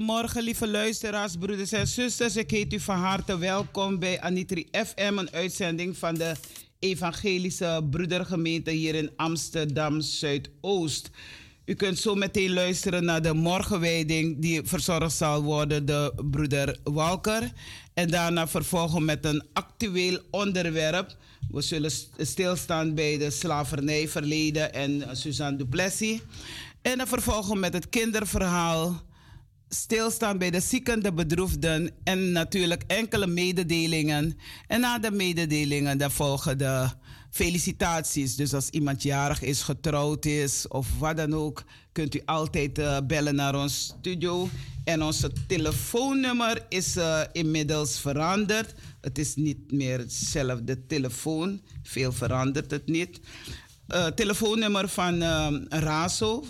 Goedemorgen, lieve luisteraars, broeders en zusters. Ik heet u van harte welkom bij Anitri FM, een uitzending van de Evangelische Broedergemeente hier in Amsterdam Zuidoost. U kunt zo meteen luisteren naar de morgenwijding die verzorgd zal worden door broeder Walker. En daarna vervolgen met een actueel onderwerp. We zullen stilstaan bij de slavernijverleden en Suzanne Duplessis. En dan vervolgen met het kinderverhaal. Stilstaan bij de zieken, de bedroefden en natuurlijk enkele mededelingen. En na de mededelingen dan volgen de felicitaties. Dus als iemand jarig is, getrouwd is of wat dan ook, kunt u altijd uh, bellen naar ons studio. En onze telefoonnummer is uh, inmiddels veranderd. Het is niet meer hetzelfde telefoon. Veel verandert het niet. Uh, telefoonnummer van Razo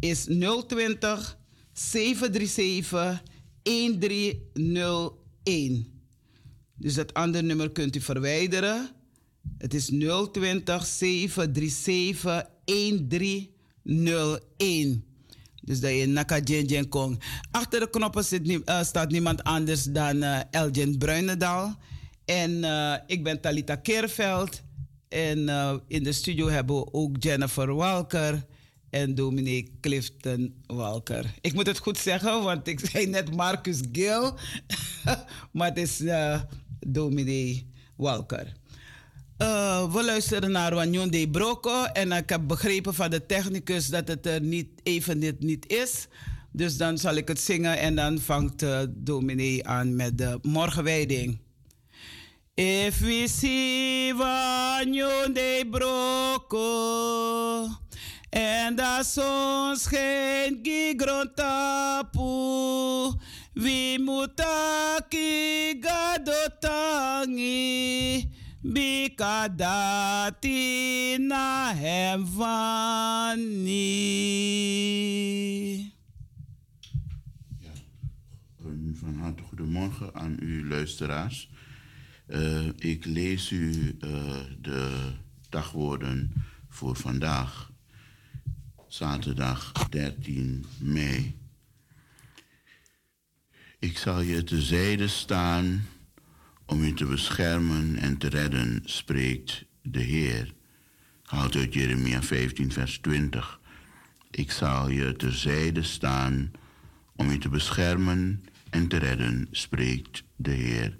is 020 737 1301. Dus dat andere nummer kunt u verwijderen. Het is 020 737 1301. Dus dat je Naka Jen Kong. Achter de knoppen zit, uh, staat niemand anders dan uh, Elgin Bruinendaal. En uh, ik ben Talita Keerveld. En in de studio hebben we ook Jennifer Walker en dominee Clifton Walker. Ik moet het goed zeggen, want ik zei net Marcus Gill. maar het is dominee Walker. Uh, we luisteren naar Wanyon de Broco en ik heb begrepen van de technicus dat het er niet, even dit niet is. Dus dan zal ik het zingen en dan vangt uh, dominee aan met de morgenwijding. If we see Wanyon de Broco en da son geen gigrontapu, we mutaki gadotangi bikadati na hem Ja, een van harte goedemorgen aan u luisteraars. Uh, ik lees u uh, de dagwoorden voor vandaag, zaterdag 13 mei. Ik zal je tezijde staan om u te beschermen en te redden, spreekt de Heer. Houd uit Jeremia 15, vers 20. Ik zal je terzijde staan om u te beschermen en te redden, spreekt de Heer.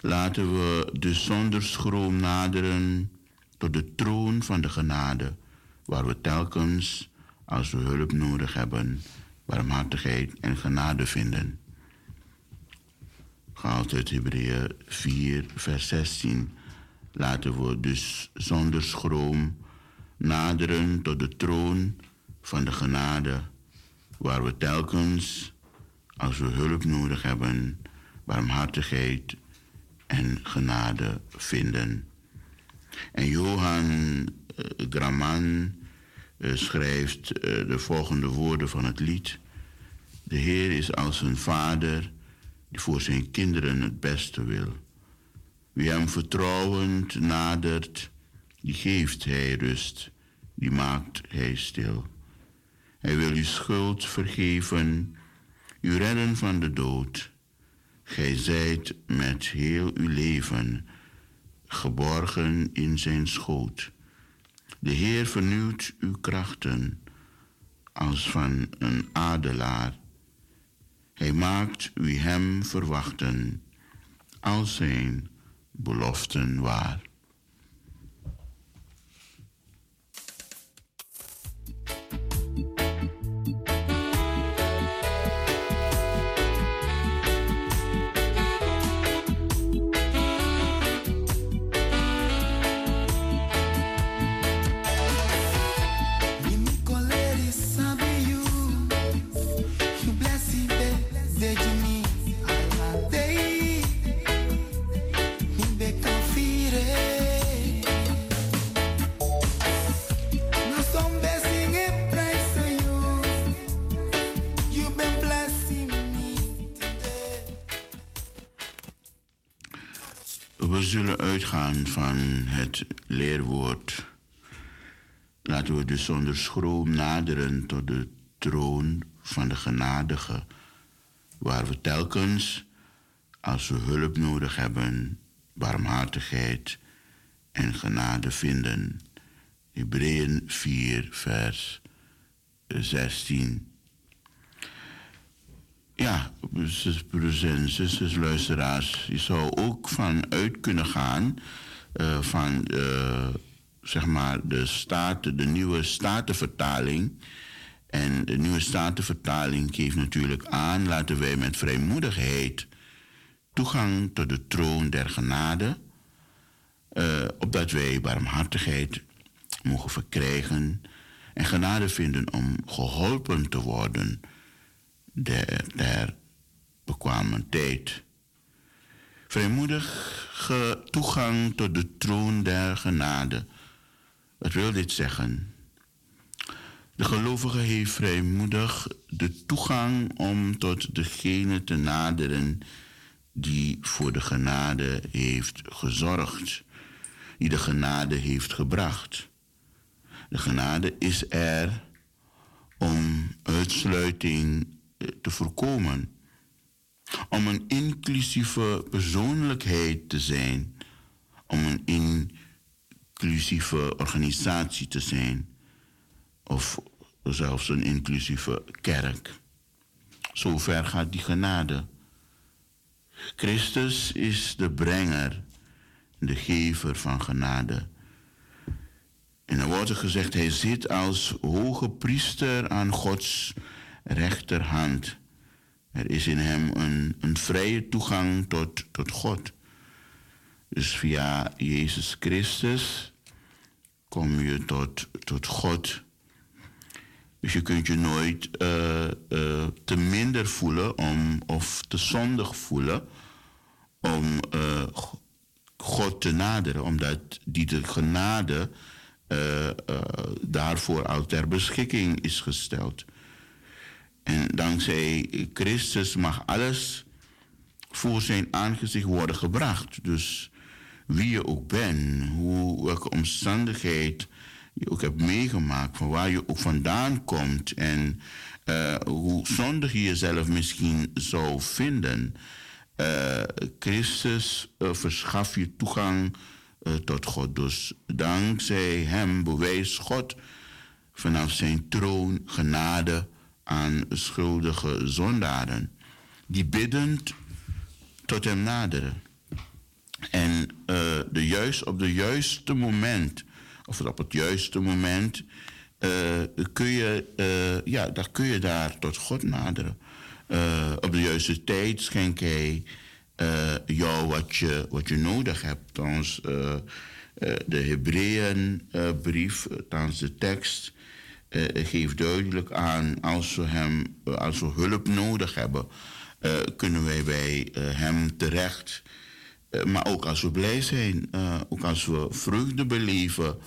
Laten we dus zonder schroom naderen tot de troon van de genade, waar we telkens, als we hulp nodig hebben, barmhartigheid en genade vinden gehaald uit Hebreeën 4, vers 16. Laten we dus zonder schroom naderen tot de troon van de genade, waar we telkens, als we hulp nodig hebben, barmhartigheid en genade vinden. En Johan uh, Graman schrijft uh, de volgende woorden van het lied. De Heer is als een vader die voor zijn kinderen het beste wil. Wie hem vertrouwend nadert, die geeft hij rust, die maakt hij stil. Hij wil uw schuld vergeven, u redden van de dood. Gij zijt met heel uw leven geborgen in zijn schoot. De Heer vernieuwt uw krachten als van een adelaar. Hij maakt wie hem verwachten, al zijn beloften waar. Van het leerwoord. Laten we dus zonder schroom naderen tot de troon van de genadige, waar we telkens, als we hulp nodig hebben, barmhartigheid en genade vinden. Hebreeën 4, vers 16. Ja, broeders en luisteraars, je zou ook vanuit kunnen gaan uh, van uh, zeg maar de, staten, de nieuwe statenvertaling. En de nieuwe statenvertaling geeft natuurlijk aan, laten wij met vrijmoedigheid toegang tot de troon der genade, uh, opdat wij barmhartigheid mogen verkrijgen en genade vinden om geholpen te worden der, der bekwamen tijd. Vrijmoedig toegang tot de troon der genade. Wat wil dit zeggen? De gelovige heeft vrijmoedig de toegang om tot degene te naderen die voor de genade heeft gezorgd, die de genade heeft gebracht. De genade is er om uitsluiting te voorkomen, om een inclusieve persoonlijkheid te zijn, om een inclusieve organisatie te zijn, of zelfs een inclusieve kerk. Zover gaat die genade. Christus is de brenger, de gever van genade. En er wordt gezegd, hij zit als hoge priester aan Gods rechterhand. Er is in hem een, een vrije toegang tot, tot God. Dus via Jezus Christus kom je tot, tot God. Dus je kunt je nooit uh, uh, te minder voelen om, of te zondig voelen om uh, God te naderen, omdat die de genade daarvoor al ter beschikking is gesteld. En dankzij Christus mag alles voor zijn aangezicht worden gebracht. Dus wie je ook bent, hoe, welke omstandigheid je ook hebt meegemaakt, van waar je ook vandaan komt en uh, hoe zondig je jezelf misschien zou vinden. Uh, Christus uh, verschaft je toegang tot God. Dus dankzij Hem bewijst God vanaf zijn troon genade aan schuldige zondaren, die biddend tot hem naderen. En uh, de juist, op het juiste moment, of op het juiste moment, uh, kun je, uh, ja, daar kun je daar tot God naderen. op de juiste tijd schenk hij jou wat je, wat je nodig hebt. Trouwens, de Hebreeënbrief, trouwens de tekst, uh, geeft duidelijk aan als we, hem, uh, als we hulp nodig hebben, uh, kunnen wij bij hem terecht. maar ook als we blij zijn, ook als we vreugde beleven,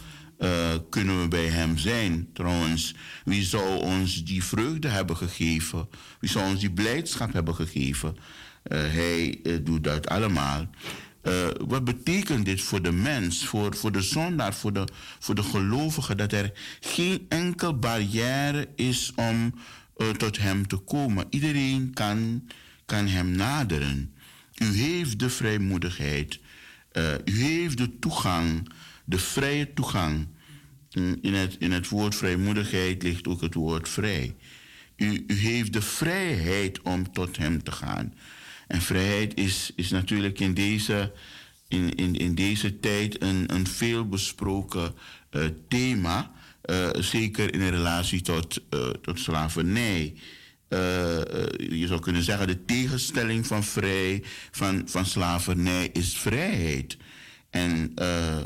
kunnen we bij hem zijn. Trouwens, wie zou ons die vreugde hebben gegeven? Wie zou ons die blijdschap hebben gegeven? hij doet dat allemaal. Uh, wat betekent dit voor de mens, voor, voor de zondaar, voor de, voor de gelovige, dat er geen enkel barrière is om uh, tot hem te komen? Iedereen kan, kan hem naderen. U heeft de vrijmoedigheid, uh, u heeft de toegang, de vrije toegang. In het, in het woord vrijmoedigheid ligt ook het woord vrij. U, u heeft de vrijheid om tot hem te gaan. En vrijheid is, is natuurlijk in deze, in, in, in deze tijd een, een veelbesproken uh, thema. Uh, zeker in relatie tot, uh, tot slavernij. je zou kunnen zeggen, de tegenstelling van vrij, van, van slavernij is vrijheid. En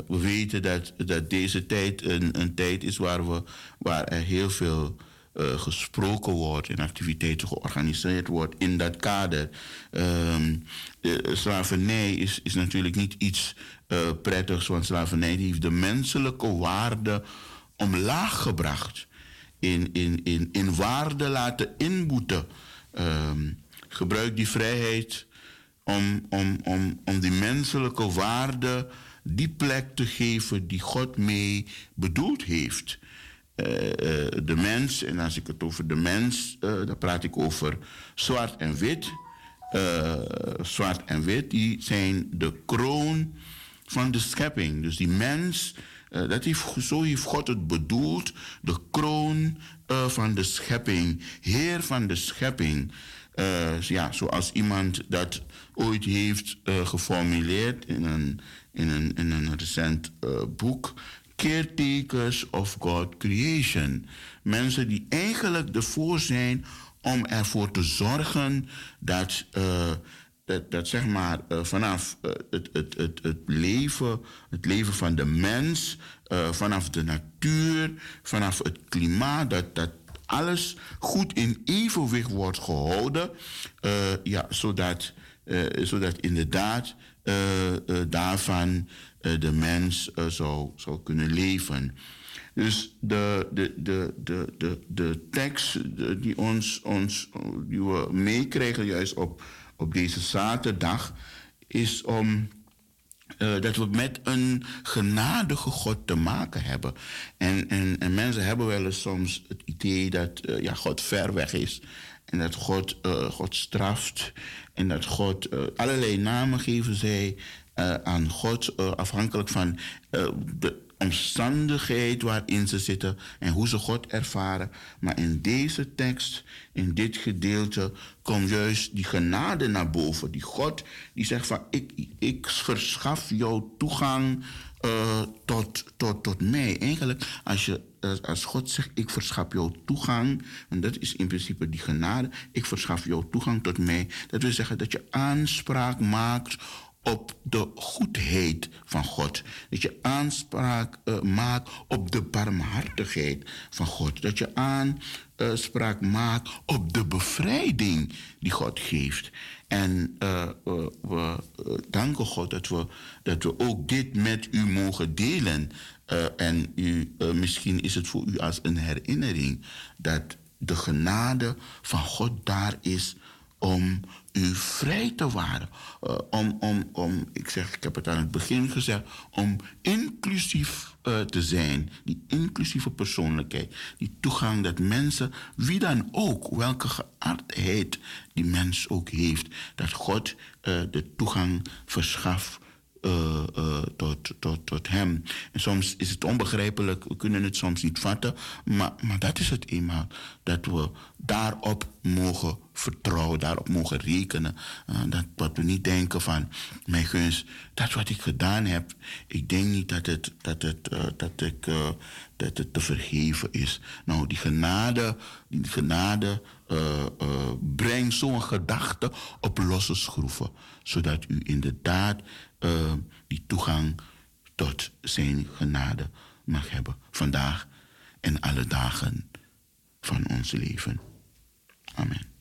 we weten dat, dat deze tijd een, een tijd is waar, we, waar er heel veel uh, gesproken wordt en activiteiten georganiseerd wordt in dat kader. Um, slavernij is, is natuurlijk niet iets uh, prettigs, want slavernij heeft de menselijke waarde omlaag gebracht. In, in, in, in waarde laten inboeten. Um, gebruik die vrijheid om, om, om, om die menselijke waarde die plek te geven die God mee bedoeld heeft. Eh, eh, de mens, en als ik het over de mens, uh, dan praat ik over zwart en wit. zwart en wit, die zijn de kroon van de schepping. Dus die mens dat heeft, zo heeft God het bedoeld. De kroon van de schepping. Heer van de schepping. Ja, zoals iemand dat ooit heeft geformuleerd in een, in een, in een recent boek. Caretakers of God Creation. Mensen die eigenlijk ervoor zijn om ervoor te zorgen dat dat, dat zeg maar uh, vanaf uh, het, het, het, het, leven, het leven van de mens, vanaf de natuur, vanaf het klimaat, dat, dat alles goed in evenwicht wordt gehouden, ja, zodat, zodat inderdaad daarvan de mens zou, zou kunnen leven. Dus de, de, de, de, de, de tekst die, ons, ons, die we meekrijgen juist op op deze zaterdag is om. Uh, dat we met een genadige God te maken hebben. En, en, en mensen hebben wel eens soms het idee dat ja, God ver weg is. En dat God, God straft. En dat God allerlei namen geven zij aan God. afhankelijk van de omstandigheid waarin ze zitten en hoe ze God ervaren. Maar in deze tekst, in dit gedeelte, komt juist die genade naar boven. Die God die zegt van ik, ik verschaf jou toegang tot, tot, tot mij. Eigenlijk, als, je, als God zegt ik verschaf jou toegang, en dat is in principe die genade, ik verschaf jou toegang tot mij. Dat wil zeggen dat je aanspraak maakt op de goedheid van God. Dat je aanspraak uh, maakt op de barmhartigheid van God. Dat je aanspraak maakt op de bevrijding die God geeft. En uh, we, danken God dat we, dat we ook dit met u mogen delen. En u, misschien is het voor u als een herinnering dat de genade van God daar is om u vrij te waren. Uh, om, om, om, ik zeg, ik heb het aan het begin gezegd, om inclusief uh, te zijn. Die inclusieve persoonlijkheid. Die toegang dat mensen, wie dan ook, welke geaardheid die mens ook heeft, dat God uh, de toegang verschaft uh, uh, tot, hem. En soms is het onbegrijpelijk, we kunnen het soms niet vatten, maar, maar dat is het eenmaal. Dat we daarop mogen vertrouwen, daarop mogen rekenen. Uh, dat wat we niet denken van, mijn gunst, dat wat ik gedaan heb, ik denk niet dat het, dat het, dat ik, dat het te vergeven is. Nou, die genade, die genade brengt zo'n gedachte op losse schroeven, zodat u inderdaad uh, die toegang tot zijn genade mag hebben. Vandaag en alle dagen van ons leven. Amen.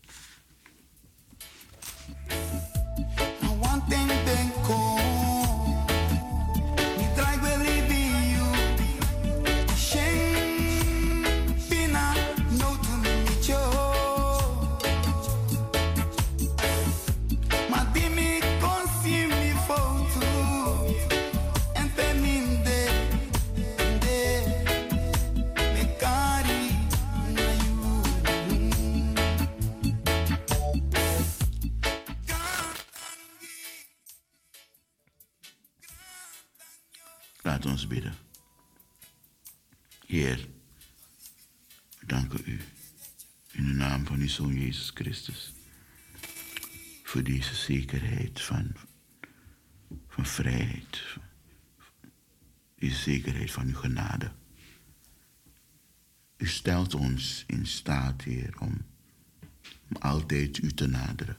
Zoon Jezus Christus voor deze zekerheid van, van vrijheid, deze zekerheid van uw genade. U stelt ons in staat, Heer, om, om altijd u te naderen.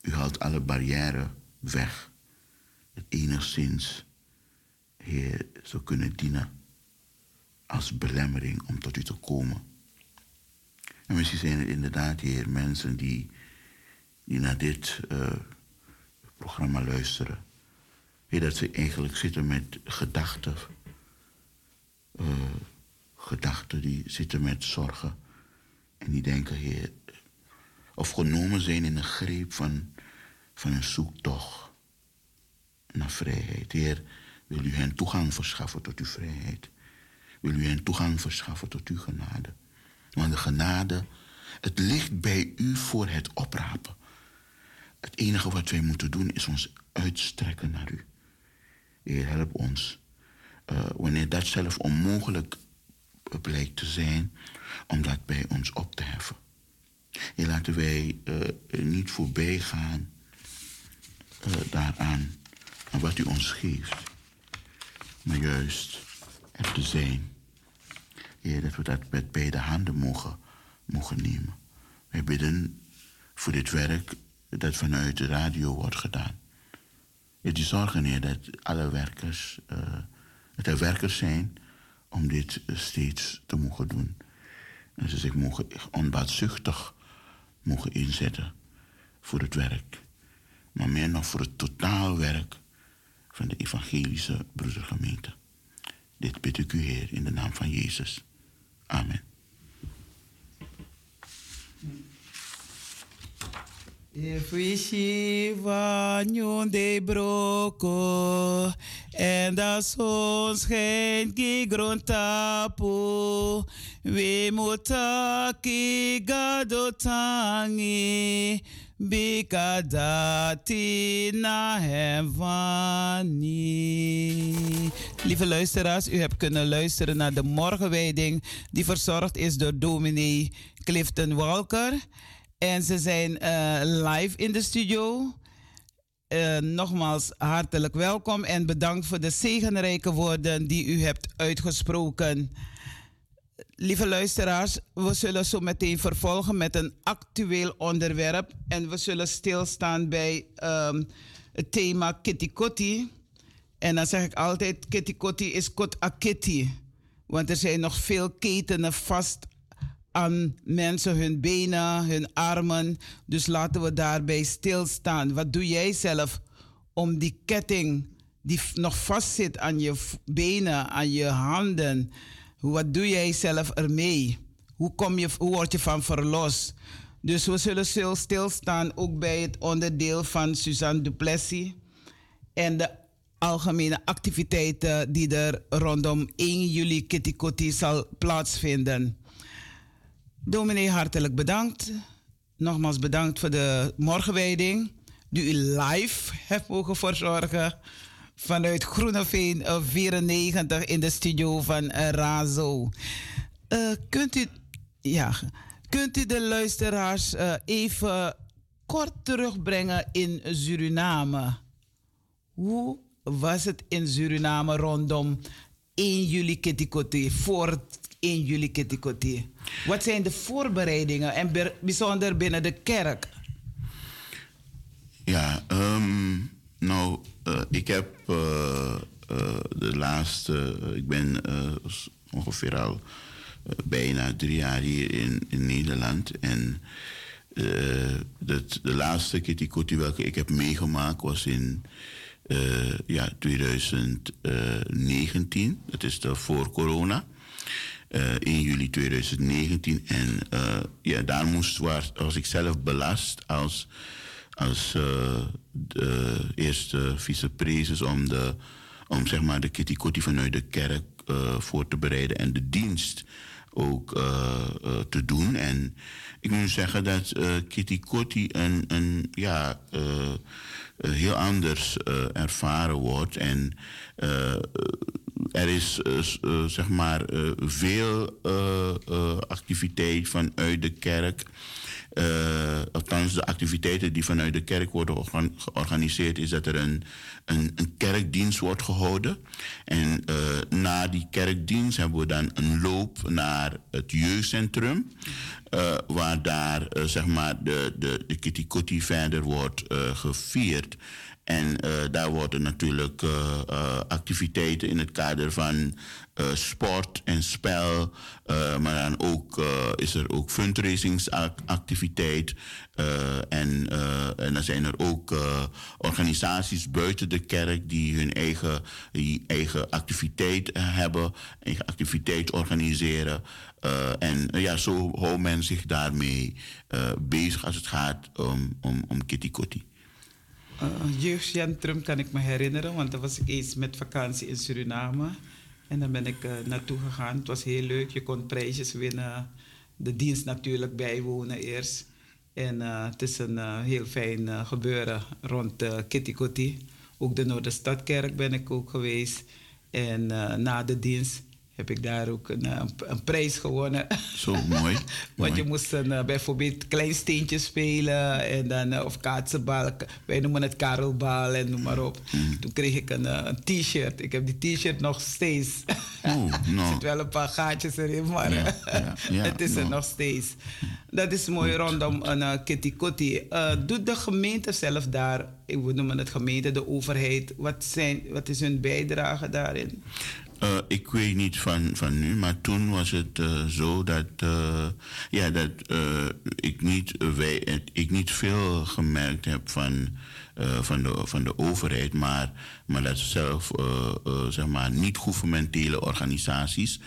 U haalt alle barrières weg, het enigszins Heer, zou kunnen dienen als belemmering om tot u te komen. En misschien zijn er inderdaad, Heer, mensen die, die naar dit uh, programma luisteren. Heer, dat ze eigenlijk zitten met gedachten. Uh, gedachten die zitten met zorgen. En die denken, Heer, of genomen zijn in een greep van, van een zoektocht naar vrijheid. Heer, wil u hen toegang verschaffen tot uw vrijheid. Wil u hen toegang verschaffen tot uw genade. Want de genade, het ligt bij u voor het oprapen. Het enige wat wij moeten doen is ons uitstrekken naar u. Heer, help ons Uh, wanneer dat zelf onmogelijk blijkt te zijn, om dat bij ons op te heffen. En laten wij uh, niet voorbij gaan uh, daaraan, aan wat u ons geeft, maar juist er te zijn. Heer, dat we dat met beide handen mogen, mogen nemen. Wij bidden voor dit werk dat vanuit de radio wordt gedaan. Is zorgen, Heer, dat alle werkers, uh, dat er werkers zijn om dit steeds te mogen doen. En ze zich mogen onbaatzuchtig mogen inzetten voor het werk. Maar meer nog voor het totaalwerk van de evangelische broedergemeente. Dit bid ik u, Heer, in de naam van Jezus. Amen. If we shiva de broko en da zon schijnt ki grondtapu we moeten ki bikadati na hevani. Lieve luisteraars, u hebt kunnen luisteren naar de morgenwijding die verzorgd is door dominee Clifton Walker. En ze zijn uh, live in de studio. Uh, nogmaals hartelijk welkom en bedankt voor de zegenrijke woorden die u hebt uitgesproken. Lieve luisteraars, we zullen zo meteen vervolgen met een actueel onderwerp. En we zullen stilstaan bij um, het thema Kitty Kotti. En dan zeg ik altijd: Kitty Kotti is kot a kitty. Want er zijn nog veel ketenen vast aan mensen, hun benen, hun armen. Dus laten we daarbij stilstaan. Wat doe jij zelf om die ketting die nog vastzit aan je benen, aan je handen? Wat doe jij zelf ermee? Hoe, kom je, hoe word je van verlost? Dus we zullen stilstaan ook bij het onderdeel van Suzanne Duplessis en de algemene activiteiten die er rondom 1 juli Kitty zal plaatsvinden. Dominee, hartelijk bedankt. Nogmaals bedankt voor de morgenwijding die u live hebt mogen verzorgen vanuit Groeneveen 94 eh, in de studio van eh, Razo. Uh, kunt, u, ja, kunt u de luisteraars even kort terugbrengen in Suriname? Hoe was het in Suriname rondom 1 juli Kitikote, voor 1 juli Kitikote? Wat zijn de voorbereidingen en bijzonder binnen de kerk? Ja, um, nou, uh, ik heb uh, uh, de laatste, ik ben ongeveer al bijna drie jaar hier in, in Nederland. En de, de laatste Kitty Kotti welke ik heb meegemaakt was in ja, 2019. Dat is de voor corona. Uh, in juli 2019. En ja, daar moest, waar, was ik zelf belast als, als uh, de eerste vicepreses om, de, om zeg maar de kitty vanuit de kerk voor te bereiden en de dienst ook te doen. En ik moet zeggen dat Kitty Kotti een, een ja, heel anders ervaren wordt. En er is uh, zeg maar uh, veel activiteit vanuit de kerk. Althans, de activiteiten die vanuit de kerk worden georganiseerd, is dat er een, een, een kerkdienst wordt gehouden. En na die kerkdienst hebben we dan een loop naar het jeugdcentrum. waar daar zeg maar de, de, de Kitty verder wordt gevierd. En uh, daar worden natuurlijk uh, uh, activiteiten in het kader van sport en spel. maar dan ook is er ook fundraisingsactiviteit. en, en dan zijn er ook organisaties buiten de kerk die hun eigen, die eigen activiteit hebben, eigen activiteit organiseren. en ja, zo houdt men zich daarmee bezig als het gaat om, om, om Kitty Kotti uh, jeugdcentrum kan ik me herinneren, want dat was ik eens met vakantie in Suriname. En dan ben ik uh, naartoe gegaan. Het was heel leuk. Je kon prijsjes winnen. De dienst natuurlijk bijwonen eerst. En uh, het is een heel fijn gebeuren rond Kitty Kotti. Ook de Noorderstadkerk ben ik ook geweest. En na de dienst heb ik daar ook een, eh, een, prijs gewonnen. Zo mooi. Want je moest een, uh, bijvoorbeeld klein steentje spelen en dan, uh, of kaatsenbal. Wij noemen het karelbal en noem maar op. Mm. Toen kreeg ik een, een t-shirt. Ik heb die t-shirt nog steeds. Oh, no. er zitten wel een paar gaatjes erin, maar ja, ja, het is er nog steeds. Dat is mooi rondom een uh, kitty kotti. doet de gemeente zelf daar, we noemen het gemeente, de overheid, wat, zijn, wat is hun bijdrage daarin? Uh, ik weet niet van, van nu, maar toen was het uh, zo dat, uh, ja, dat ik, niet, wij, ik niet veel gemerkt heb van, van, de, van de overheid, maar, maar dat zelf zeg maar, niet-governementele organisaties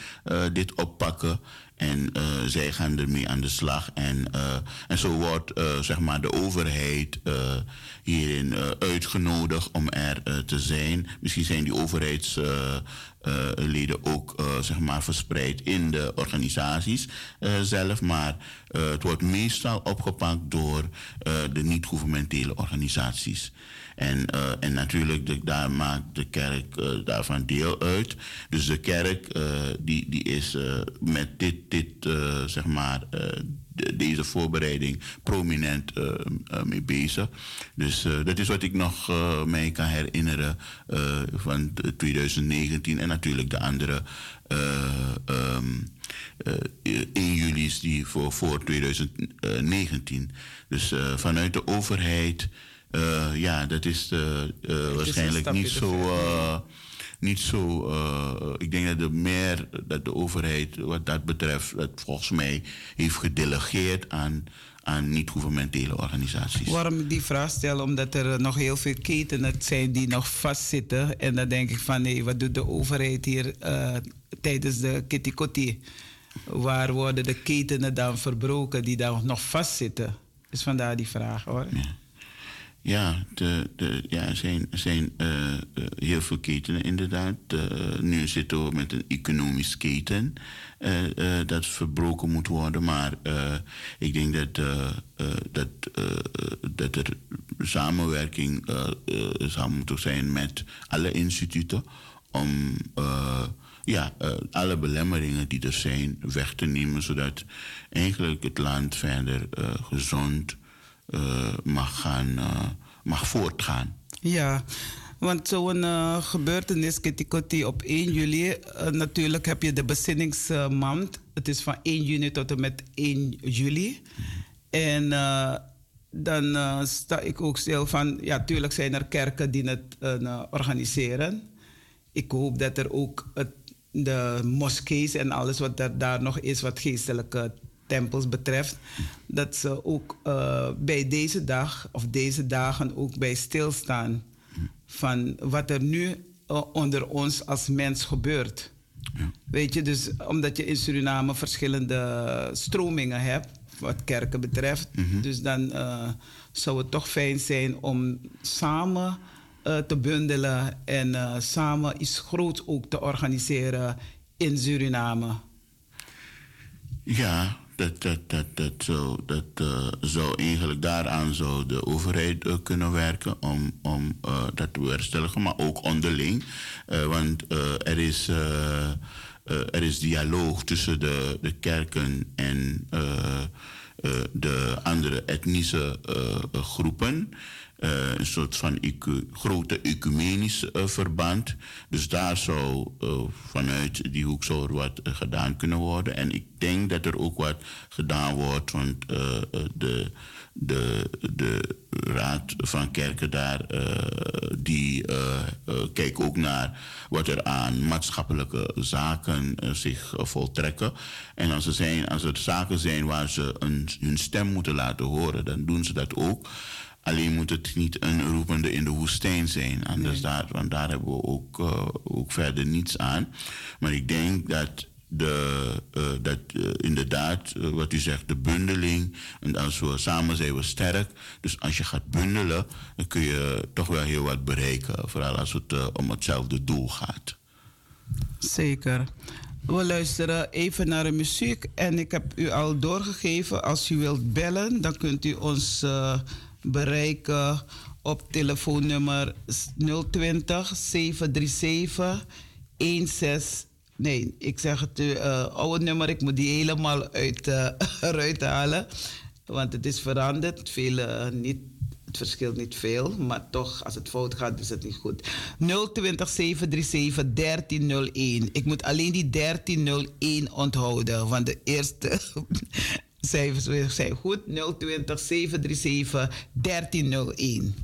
dit oppakken. En uh, zij gaan ermee aan de slag. En, uh, en zo wordt uh, zeg maar de overheid hierin uitgenodigd om er te zijn. Misschien zijn die overheids uh, leden ook zeg maar verspreid in de organisaties zelf, maar het wordt meestal opgepakt door de niet-governementele organisaties. En, en natuurlijk, de, daar maakt de kerk daarvan deel uit. Dus de kerk die, die is met dit, dit zeg maar, deze voorbereiding prominent uh, uh, mee bezig. Dus uh, dat is wat ik nog mij kan herinneren van 2019 en natuurlijk de andere um, 1 juli die voor, voor 2019. Dus vanuit de overheid, ja, dat is waarschijnlijk niet zo niet zo. Ik denk dat de meer, dat de overheid wat dat betreft, dat volgens mij heeft gedelegeerd aan, aan niet-governementele organisaties. Waarom ik die vraag stel? Omdat er nog heel veel ketenen zijn die nog vastzitten. En dan denk ik van nee, wat doet de overheid hier tijdens de kitty Waar worden de ketenen dan verbroken die dan nog vastzitten? Dus vandaar die vraag hoor. Ja. Ja, de, de, ja er zijn, zijn uh, heel veel ketenen inderdaad. Uh, nu zitten we met een economisch keten dat verbroken moet worden. Maar ik denk dat, dat, dat er samenwerking zou moeten zijn met alle instituten om ja, alle belemmeringen die er zijn weg te nemen, zodat eigenlijk het land verder gezond mag, gaan, uh, mag voortgaan. Ja, want zo'n uh, gebeurtenis, Kitty op 1 juli, natuurlijk heb je de bezinningsmand. Het is van 1 juni tot en met 1 juli. En dan sta ik ook stil van, ja, tuurlijk zijn er kerken die het organiseren. Ik hoop dat er ook het, de moskees en alles wat daar nog is, wat geestelijke tempels betreft, dat ze ook uh, bij deze dag of deze dagen ook bij stilstaan van wat er nu uh, onder ons als mens gebeurt. Ja. Weet je, dus omdat je in Suriname verschillende stromingen hebt, wat kerken betreft, mm -hmm. dus dan uh, zou het toch fijn zijn om samen te bundelen en samen iets groots ook te organiseren in Suriname. Ja, dat, dat, dat, dat, zou, dat uh, eigenlijk daaraan zou de overheid uh, kunnen werken om, om uh, dat te bewerkstelligen, maar ook onderling. want er, is, er is dialoog tussen de, de kerken en de andere etnische groepen. Uh, een soort van grote ecumenisch uh, verband. Dus daar zou uh, vanuit die hoek zou er wat gedaan kunnen worden. En ik denk dat er ook wat gedaan wordt, want de, de, de Raad van Kerken daar, die kijkt ook naar wat er aan maatschappelijke zaken zich voltrekken. En als er, zijn, als er zaken zijn waar ze een, hun stem moeten laten horen, dan doen ze dat ook. Alleen moet het niet een roepende in de woestijn zijn. Anders daar, want daar hebben we ook, uh, ook verder niets aan. Maar ik denk dat, de, uh, dat uh, inderdaad, wat u zegt, de bundeling. En als we samen zijn we sterk. Dus als je gaat bundelen, dan kun je toch wel heel wat bereiken. Vooral als het om hetzelfde doel gaat. Zeker. We luisteren even naar de muziek. En ik heb u al doorgegeven. Als u wilt bellen, dan kunt u ons bereiken op telefoonnummer 020 737 16. Nee, ik zeg het uh, oude nummer, ik moet die helemaal uit, uh, eruit halen. Want het is veranderd. Veel, niet, het verschilt niet veel, maar toch, als het fout gaat, is het niet goed. 020 737 1301. Ik moet alleen die 1301 onthouden, want de eerste cijfers zijn goed. 020 737 1301.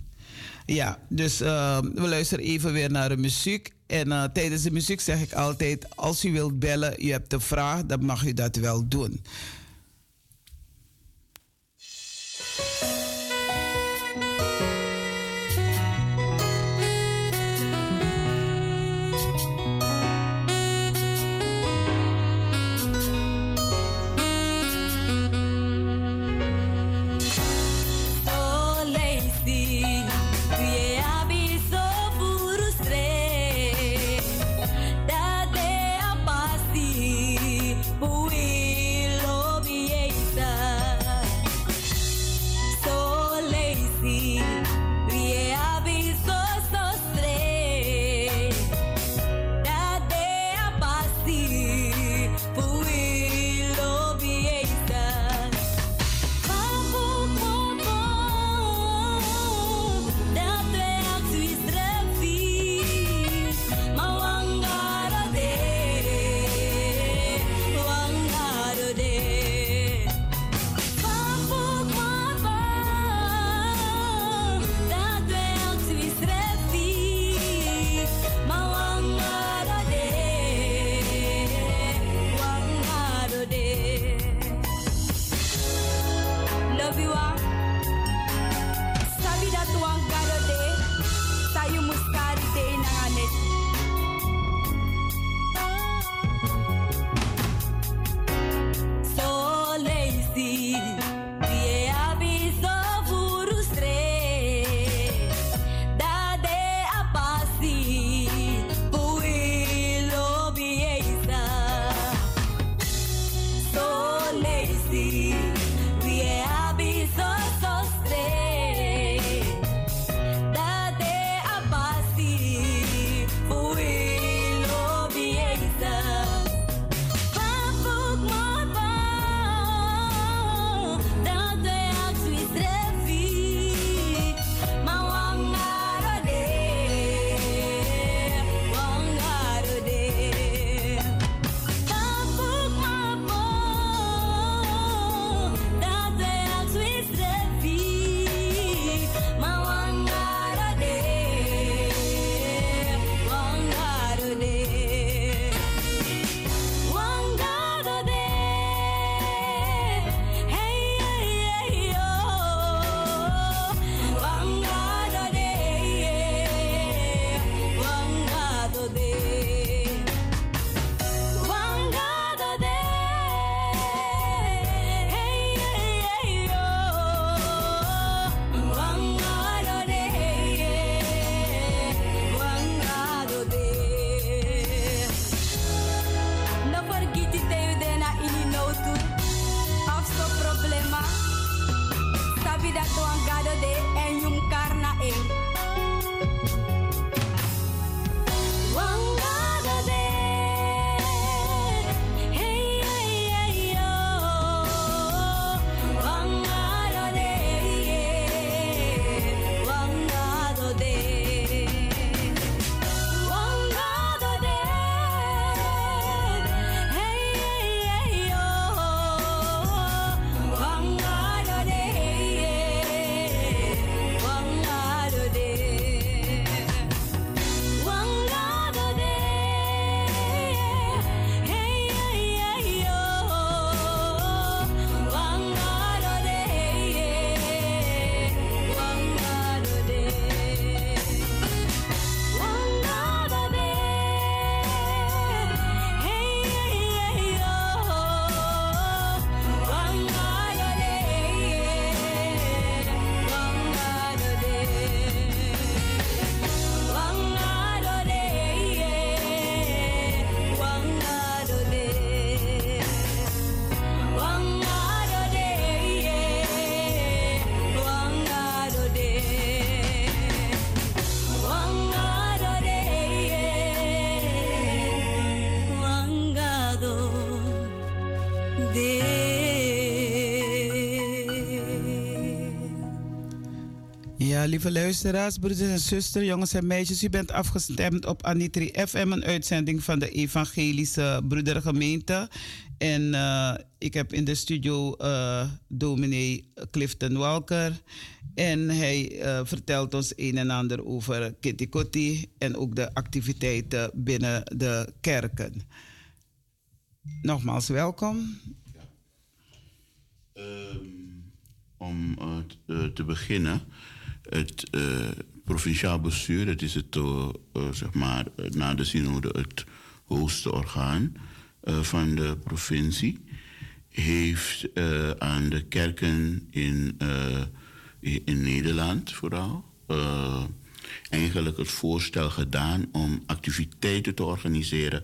Ja, dus uh, we luisteren even weer naar de muziek. En uh, tijdens de muziek zeg ik altijd: als u wilt bellen, u hebt een vraag, dan mag u dat wel doen. Lieve luisteraars, broeders en zusters, jongens en meisjes, u bent afgestemd op Anitri FM, een uitzending van de Evangelische Broedergemeente. En uh, ik heb in de studio uh, dominee Clifton Walker. En hij uh, vertelt ons een en ander over Kitty Kotti en ook de activiteiten binnen de kerken. Nogmaals welkom. Um, om te beginnen het uh, provinciaal bestuur, dat is het, uh, zeg maar, na de synode het hoogste orgaan van de provincie, heeft aan de kerken in, in Nederland vooral eigenlijk het voorstel gedaan om activiteiten te organiseren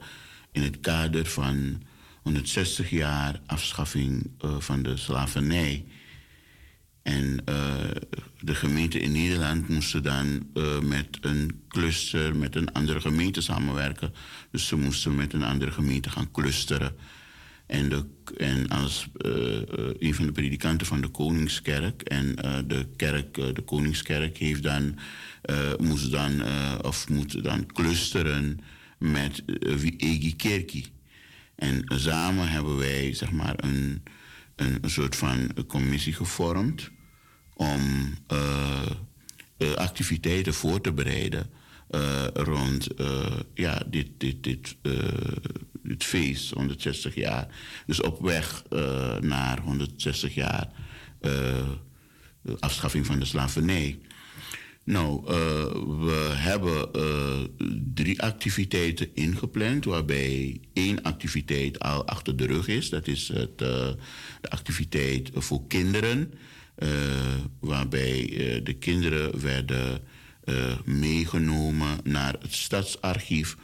in het kader van 160 jaar afschaffing van de slavernij. En de gemeenten in Nederland moesten dan uh, met een cluster, met een andere gemeente samenwerken. Dus ze moesten met een andere gemeente gaan clusteren. En, de, en als uh, een van de predikanten van de Koningskerk en de kerk, de Koningskerk heeft dan, moest dan, of moet dan clusteren met Egi Kerkie. En samen hebben wij zeg maar een, een soort van commissie gevormd om uh, activiteiten voor te bereiden uh, rond ja, dit, dit, dit, dit feest, 160 jaar. Dus op weg naar 160 jaar afschaffing van de slavernij. Nou, we hebben drie activiteiten ingepland, waarbij één activiteit al achter de rug is. Dat is het, de activiteit voor kinderen. Uh, waarbij uh, de kinderen werden uh, meegenomen naar het stadsarchief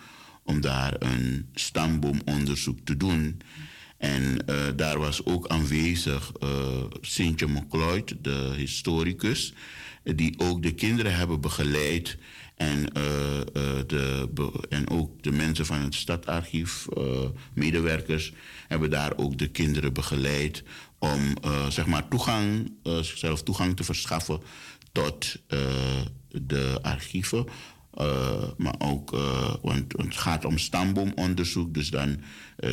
om daar een stamboomonderzoek te doen. En daar was ook aanwezig Sintje McLeod, de historicus, die ook de kinderen hebben begeleid. En, de, en ook de mensen van het stadarchief, medewerkers, hebben daar ook de kinderen begeleid om uh, zeg maar toegang, uh, zichzelf toegang te verschaffen tot uh, de archieven. maar ook, want, het gaat om stamboomonderzoek, dus dan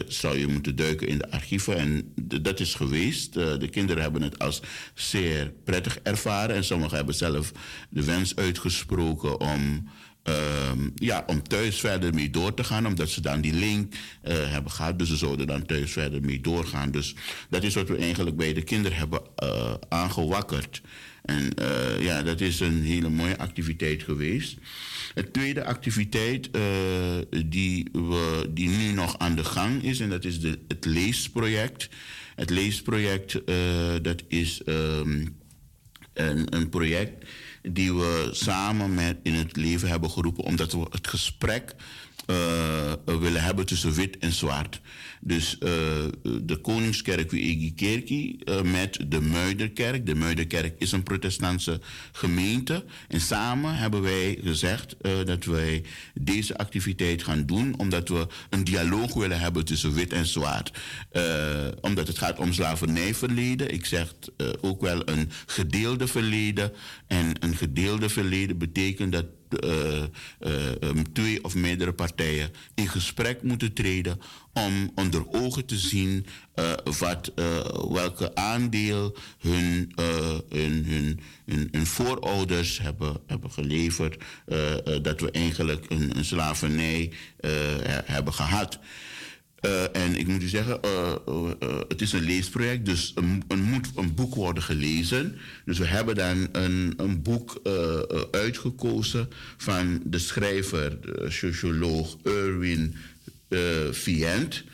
zou je moeten duiken in de archieven. En dat is geweest. de kinderen hebben het als zeer prettig ervaren en sommigen hebben zelf de wens uitgesproken om Um, ja, om thuis verder mee door te gaan, omdat ze dan die link uh, hebben gehad. Dus ze zouden dan thuis verder mee doorgaan. Dus dat is wat we eigenlijk bij de kinderen hebben uh, aangewakkerd. En uh, ja, dat is een hele mooie activiteit geweest. De tweede activiteit die, we, die nu nog aan de gang is, en dat is de, het leesproject. Het leesproject, dat is um, een, een project die we samen met in het leven hebben geroepen, omdat we het gesprek uh, willen hebben tussen wit en zwart. Dus uh, de Koningskerk Kerkie uh, met de Muiderkerk. De Muiderkerk is een protestantse gemeente. En samen hebben wij gezegd uh, dat wij deze activiteit gaan doen, omdat we een dialoog willen hebben tussen wit en zwart. omdat het gaat om slavernijverleden. Ik zeg ook wel een gedeelde verleden. En een gedeelde verleden betekent dat twee of meerdere partijen in gesprek moeten treden om onder ogen te zien uh, wat, welke aandeel hun, hun, hun, hun, voorouders hebben, hebben geleverd, dat we eigenlijk een slavernij hebben gehad. Uh, en ik moet u zeggen, uh, uh, het is een leesproject, dus er moet een boek worden gelezen. Dus we hebben dan een, een boek uitgekozen van de schrijver, de socioloog Erwin Vient.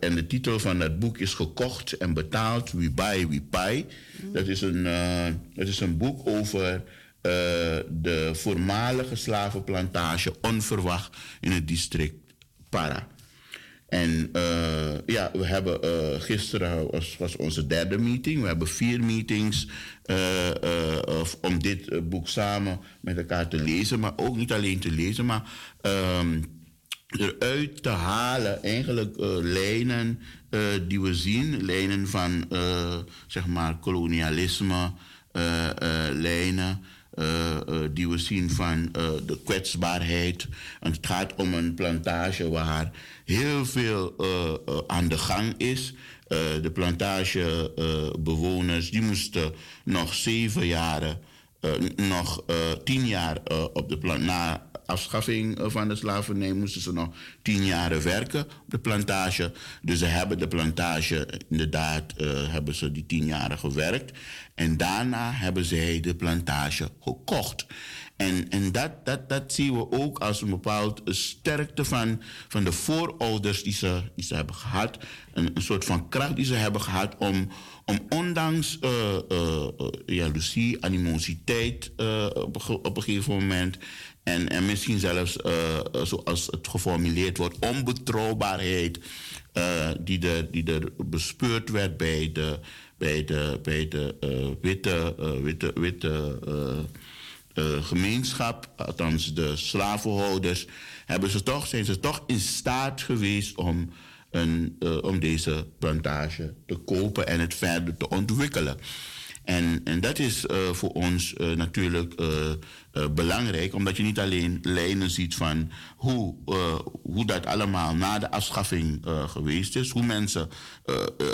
en de titel van dat boek is Gekocht en betaald, We Buy, We Pay. Dat, is een, dat is een boek over de voormalige slavenplantage onverwacht in het district Para. En uh, ja, we hebben uh, gisteren was, onze derde meeting. We hebben vier meetings uh, om dit boek samen met elkaar te lezen. Maar ook niet alleen te lezen, maar um, eruit te halen eigenlijk lijnen die we zien. Lijnen van zeg maar kolonialisme. lijnen. Die we zien van de kwetsbaarheid. Het gaat om een plantage waar heel veel aan de gang is. de plantagebewoners die moesten nog zeven jaren, nog tien jaar op de plan na afschaffing eh, van de slavernij moesten ze nog tien jaar werken op de plantage. Dus ze hebben de plantage, inderdaad, uh, hebben ze die tien jaar gewerkt. En daarna hebben zij de plantage gekocht. En, en dat, dat, dat zien we ook als een bepaald sterkte van, van de voorouders die ze, die ze hebben gehad. Een, een soort van kracht die ze hebben gehad om, om ondanks uh, uh, animositeit op, op een gegeven moment en, en misschien zelfs, uh, zoals het geformuleerd wordt, onbetrouwbaarheid uh, die, er, die er bespeurd werd bij de, bij de, bij de witte, witte, witte gemeenschap, althans de slavenhouders, hebben ze toch, zijn ze toch in staat geweest om, een, om deze plantage te kopen en het verder te ontwikkelen. En, en dat is voor ons natuurlijk belangrijk, omdat je niet alleen lijnen ziet van hoe, uh, hoe dat allemaal na de afschaffing uh, geweest is, hoe mensen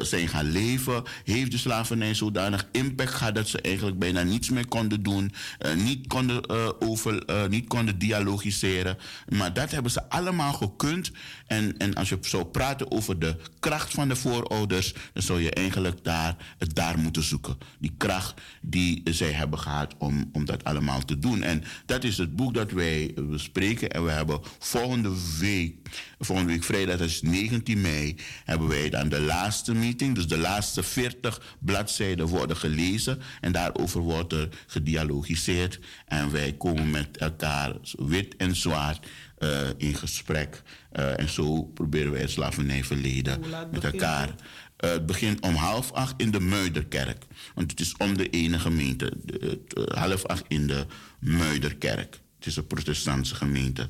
zijn gaan leven, heeft de slavernij zodanig impact gehad dat ze eigenlijk bijna niets meer konden doen, niet, konden, over, niet konden dialogiseren. Maar dat hebben ze allemaal gekund. En, en als je zou praten over de kracht van de voorouders, dan zou je eigenlijk daar, het daar moeten zoeken. Die kracht die zij hebben gehad om, om dat allemaal te doen. En dat is het boek dat wij bespreken. En we hebben volgende week, volgende week vrijdag, dat is 19 mei, hebben wij dan de laatste meeting. Dus de laatste 40 bladzijden worden gelezen. En daarover wordt er gedialogiseerd. En wij komen met elkaar, wit en zwart, uh, in gesprek. Uh, en zo proberen wij het slavernijverleden met elkaar. Uh, het begint om half acht in de Muiderkerk. Want het is om de ene gemeente. De, uh, half acht in de Muiderkerk. Het is een protestantse gemeente.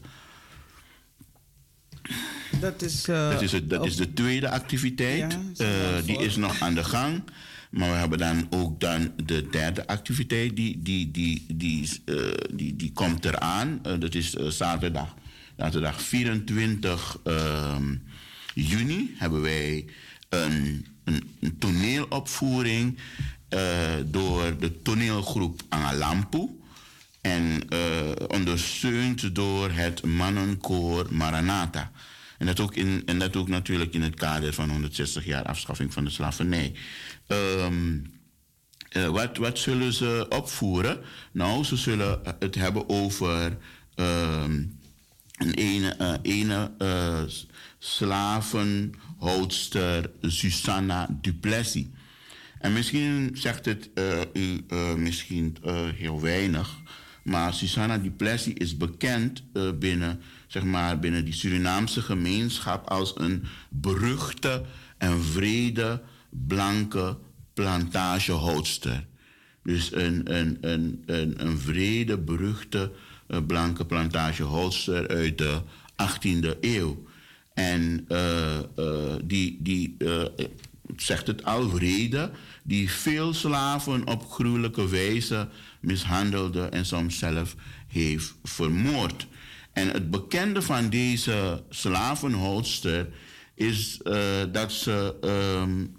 Dat is, uh, dat is, het, dat is de tweede activiteit. Ja, die is nog aan de gang. Maar we hebben dan ook dan de derde activiteit. Die, die, die, die, die, die komt eraan. dat is zaterdag. Zaterdag 24 ehm, juni hebben wij een, een, toneelopvoering door de toneelgroep Angalampu. En ondersteund door het mannenkoor Maranata. En dat, ook in, en dat ook natuurlijk in het kader van 160 jaar afschaffing van de slavernij. Um, uh, wat, wat zullen ze opvoeren? Nou, ze zullen het hebben over um, een ene, uh, ene slavenhoudster Susanna Duplessis. En misschien zegt het u misschien heel weinig, maar Susanna Duplessis is bekend binnen, zeg maar, binnen die Surinaamse gemeenschap als een beruchte en vrede blanke plantagehoudster. Dus een, een, een, een, een vrede, beruchte blanke plantagehoudster uit de 18e eeuw. En uh, uh, die, die zegt het al, vrede, die veel slaven op gruwelijke wijze mishandelde en soms zelf heeft vermoord. En het bekende van deze slavenhoudster is dat ze um,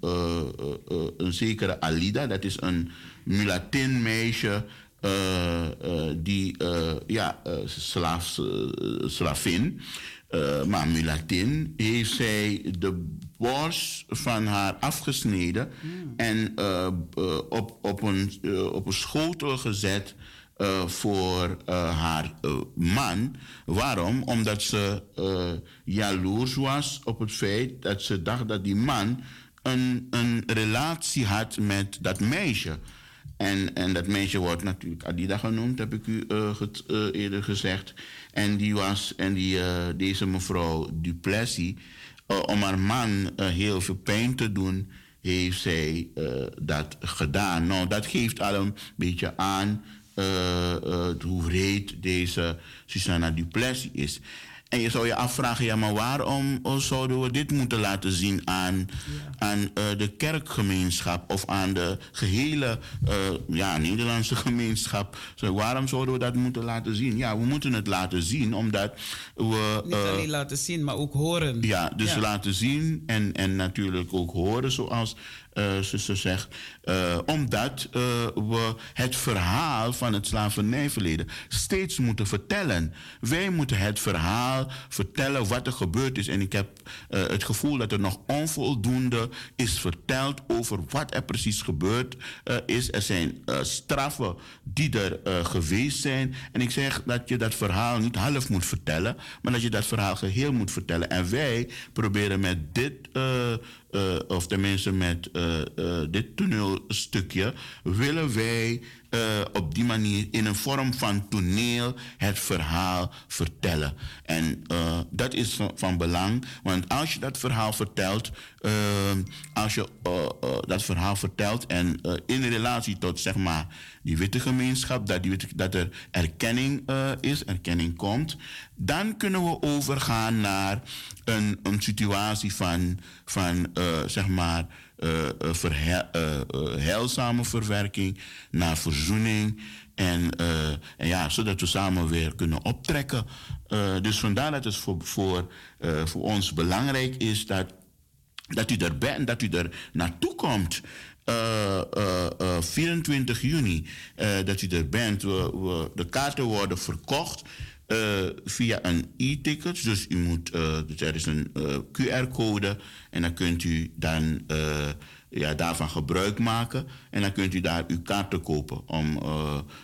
een zekere Alida, dat is een mulatin meisje, die ja, slaaf, slavin, maar mulatin, heeft zij de borst van haar afgesneden mm. en op, op, een, op een schotel gezet voor haar man. Waarom? Omdat ze jaloers was op het feit dat ze dacht dat die man een, een relatie had met dat meisje. En, en dat meisje wordt natuurlijk Adida genoemd, heb ik u eerder gezegd. En die was, en die, deze mevrouw Duplessis, om haar man heel veel pijn te doen, heeft zij dat gedaan. Nou, dat geeft al een beetje aan hoe breed deze Susanna Duplessis is. En je zou je afvragen, ja, maar waarom zouden we dit moeten laten zien aan, aan uh, de kerkgemeenschap of aan de gehele uh, ja, Nederlandse gemeenschap? So, waarom zouden we dat moeten laten zien? Ja, we moeten het laten zien omdat we. Niet alleen laten zien, maar ook horen. Ja, dus laten zien en, en natuurlijk ook horen, zoals zuster zegt. Uh, omdat uh, we het verhaal van het slavernijverleden steeds moeten vertellen. Wij moeten het verhaal vertellen wat er gebeurd is. En ik heb het gevoel dat er nog onvoldoende is verteld over wat er precies gebeurd is. Er zijn straffen die er geweest zijn. En ik zeg dat je dat verhaal niet half moet vertellen, maar dat je dat verhaal geheel moet vertellen. En wij proberen met dit uh, of tenminste met uh, uh, dit toneelstukje, willen wij op die manier in een vorm van toneel het verhaal vertellen. En dat is van, belang, want als je dat verhaal vertelt, als je dat verhaal vertelt en in relatie tot zeg maar die witte gemeenschap, dat, die dat er erkenning is, erkenning komt, dan kunnen we overgaan naar een, een situatie van, van uh, zeg maar, uh, verhe, heilzame verwerking naar verzoening. En, en, ja, zodat we samen weer kunnen optrekken. dus vandaar dat het voor, voor, voor ons belangrijk is dat, dat u er bent, dat u er naartoe komt. Uh, uh, 24 juni dat u er bent. We, de kaarten worden verkocht. Uh, via een e-ticket. Dus u moet, uh, dus er is een eh, QR-code en dan kunt u dan ja, daarvan gebruik maken. En dan kunt u daar uw kaarten kopen. Om,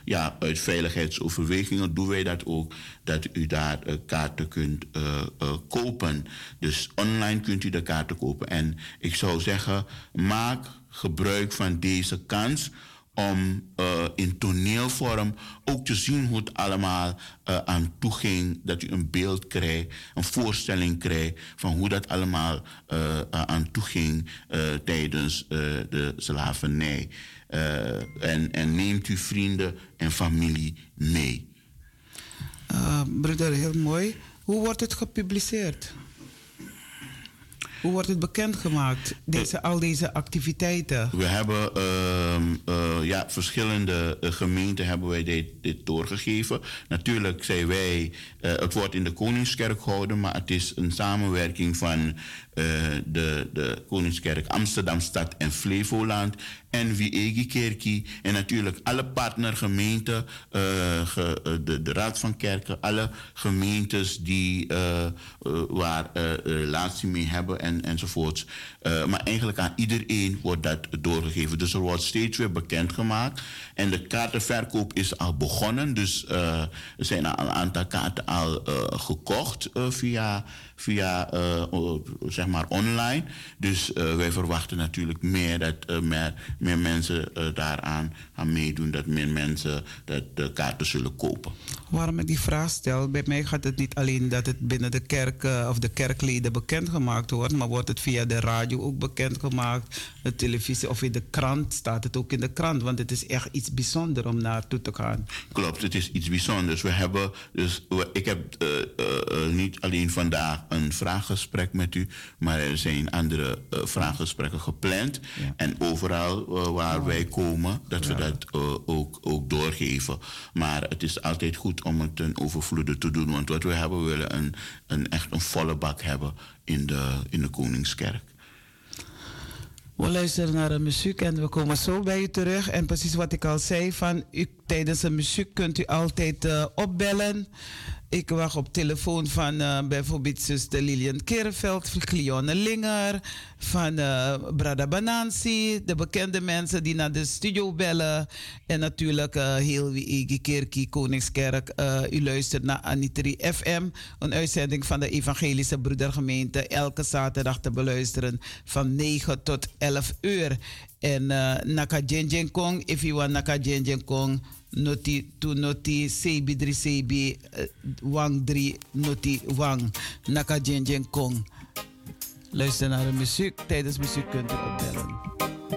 ja, uit veiligheidsoverwegingen doen wij dat ook. Dat u daar kaarten kunt kopen. Dus online kunt u de kaarten kopen. En ik zou zeggen, maak gebruik van deze kans om uh, in toneelvorm ook te zien hoe het allemaal uh, aan toe ging. Dat u een beeld krijgt, een voorstelling krijgt van hoe dat allemaal uh, aan toe ging tijdens de slavernij. en, en neemt uw vrienden en familie mee. broeder, heel mooi. Hoe wordt het gepubliceerd? Hoe wordt het bekendgemaakt, deze, al deze activiteiten? We hebben uh, ja, verschillende uh, gemeenten hebben wij dit, dit, doorgegeven. Natuurlijk zijn wij, uh, het wordt in de Koningskerk gehouden, maar het is een samenwerking van de, de Koningskerk Amsterdamstad en Flevoland en Wiegekerkie. En natuurlijk alle partnergemeenten, uh, de, de Raad van Kerken, alle gemeentes die, waar relatie mee hebben en, enzovoorts. Maar eigenlijk aan iedereen wordt dat doorgegeven. Dus er wordt steeds weer bekendgemaakt. En de kaartenverkoop is al begonnen. Dus er zijn al een aantal kaarten al gekocht via via zeg maar online. Dus wij verwachten natuurlijk meer dat meer, meer mensen daaraan gaan meedoen, dat meer mensen dat de kaarten zullen kopen. Waarom ik die vraag stel, bij mij gaat het niet alleen dat het binnen de kerk of de kerkleden bekendgemaakt wordt, maar wordt het via de radio ook bekendgemaakt, de televisie of in de krant staat het ook in de krant, want het is echt iets bijzonders om naartoe te gaan. Klopt, het is iets bijzonders. We hebben dus, ik heb niet alleen vandaag een vraaggesprek met u, maar er zijn andere uh, vraaggesprekken gepland. En overal waar wij komen, dat we dat ook, ook doorgeven. Maar het is altijd goed om het ten overvloede te doen, want wat we hebben, we willen een, een, echt een volle bak hebben in de, in de Koningskerk. We luisteren naar de muziek en we komen zo bij u terug. En precies wat ik al zei, van u, tijdens de muziek kunt u altijd uh, opbellen. Ik wacht op telefoon van uh, bijvoorbeeld zuster Lilian Kerenveld, Glionne Linger, van uh, Brada Banansi, de bekende mensen die naar de studio bellen. En natuurlijk uh, heel wie Kerkie, Koningskerk. u luistert naar Anitri FM, een uitzending van de Evangelische Broedergemeente. Elke zaterdag te beluisteren van 9 tot 11 uur. En uh, Naka Kong, if you want Naka Kong noti tu noti sebi dri sebi uh, wang dri noti wang naka jen kong. Luister naar de muziek. Tijdens muziek kunt u opbellen.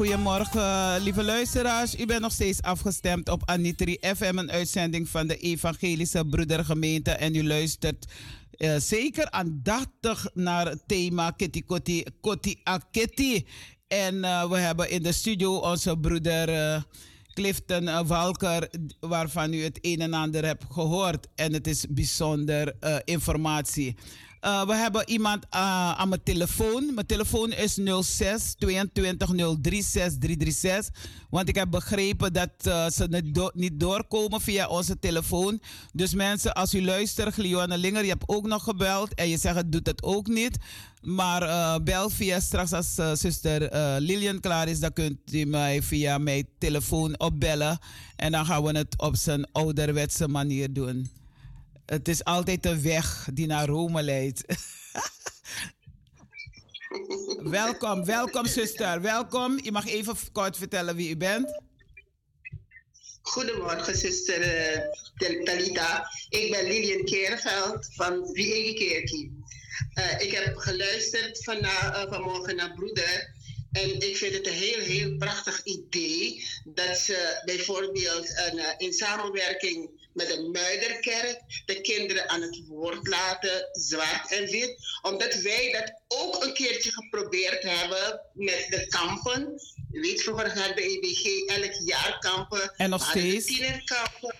Goedemorgen, lieve luisteraars. U bent nog steeds afgestemd op Anitri FM, een uitzending van de Evangelische Broedergemeente. En u luistert uh, zeker aandachtig naar het thema Kitty Kotti, Kotti Aketi. En uh, we hebben in de studio onze broeder uh, Clifton Walker, waarvan u het een en ander hebt gehoord. En het is bijzonder informatie. Uh, we hebben iemand uh, aan mijn telefoon. Mijn telefoon is 06 22 03 6336. Want ik heb begrepen dat uh, ze niet, niet, doorkomen via onze telefoon. Dus mensen, als u luistert, Glioanne Linger, je hebt ook nog gebeld. En je zegt het doet het ook niet. Maar bel via straks als zuster Lilian klaar is, dan kunt u mij via mijn telefoon opbellen. En dan gaan we het op zijn ouderwetse manier doen. Het is altijd een weg die naar Rome leidt. welkom, welkom zuster. Welkom. Je mag even kort vertellen wie u bent. Goedemorgen, zuster uh, Talita. Ik ben Lilian Keerveld van Wiege Kerkie. Uh, ik heb geluisterd van, uh, vanmorgen naar broeder. En ik vind het een heel, heel prachtig idee dat ze bijvoorbeeld een, in samenwerking met een muiderkerk de kinderen aan het woord laten, zwart en wit. Omdat wij dat ook een keertje geprobeerd hebben met de kampen. Je weet, vroeger had de EBG elk jaar kampen. En nog steeds? Tienerkampen.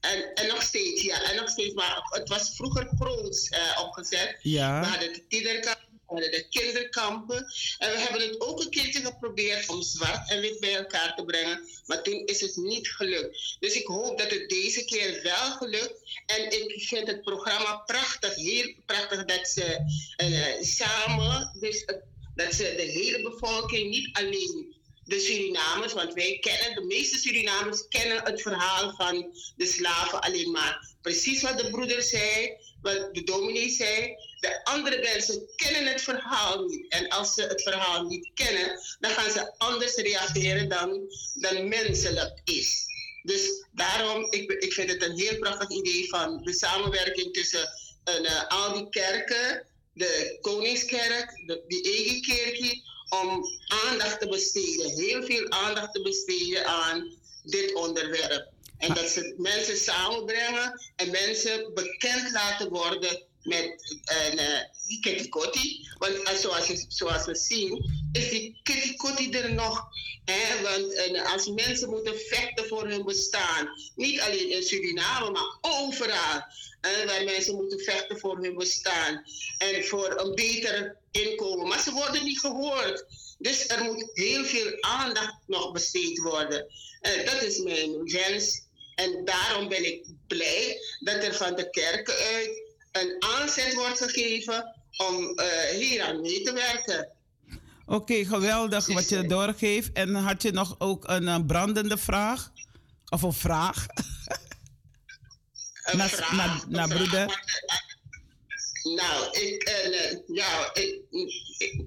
En, en nog steeds, ja. En nog steeds. Maar het was vroeger groots uh, opgezet. Ja. We hadden de tienerkampen hadden de kinderkampen. En we hebben het ook een keertje geprobeerd om zwart en wit bij elkaar te brengen. Maar toen is het niet gelukt. Dus ik hoop dat het deze keer wel gelukt. En ik vind het programma prachtig, heel prachtig dat ze uh, samen, dus dat ze de hele bevolking, niet alleen de Surinamers, want wij kennen, de meeste Surinamers kennen het verhaal van de slaven alleen maar. Precies wat de broeder zei, wat de dominee zei. De andere mensen kennen het verhaal niet. En als ze het verhaal niet kennen, dan gaan ze anders reageren dan, dan menselijk is. Dus daarom, ik, ik vind het een heel prachtig idee van de samenwerking tussen uh, al die kerken, de Koningskerk, de, die eigen om aandacht te besteden, heel veel aandacht te besteden aan dit onderwerp. En dat ze mensen samenbrengen en mensen bekend laten worden met uh, die kitty Want zoals, we zien, is die kitty er nog. Hè? Want uh, als mensen moeten vechten voor hun bestaan, niet alleen in Suriname, maar overal. waar mensen moeten vechten voor hun bestaan en voor een beter inkomen. Maar ze worden niet gehoord. Dus er moet heel veel aandacht nog besteed worden. dat is mijn wens. En daarom ben ik blij dat er van de kerken uit een aanzet wordt gegeven om uh, hier aan mee te werken. Oké, geweldig wat je doorgeeft. En had je nog ook een uh, brandende vraag? Of een vraag? Een naar, vraag, naar broeder? Nou, ik, uh, ja, ik,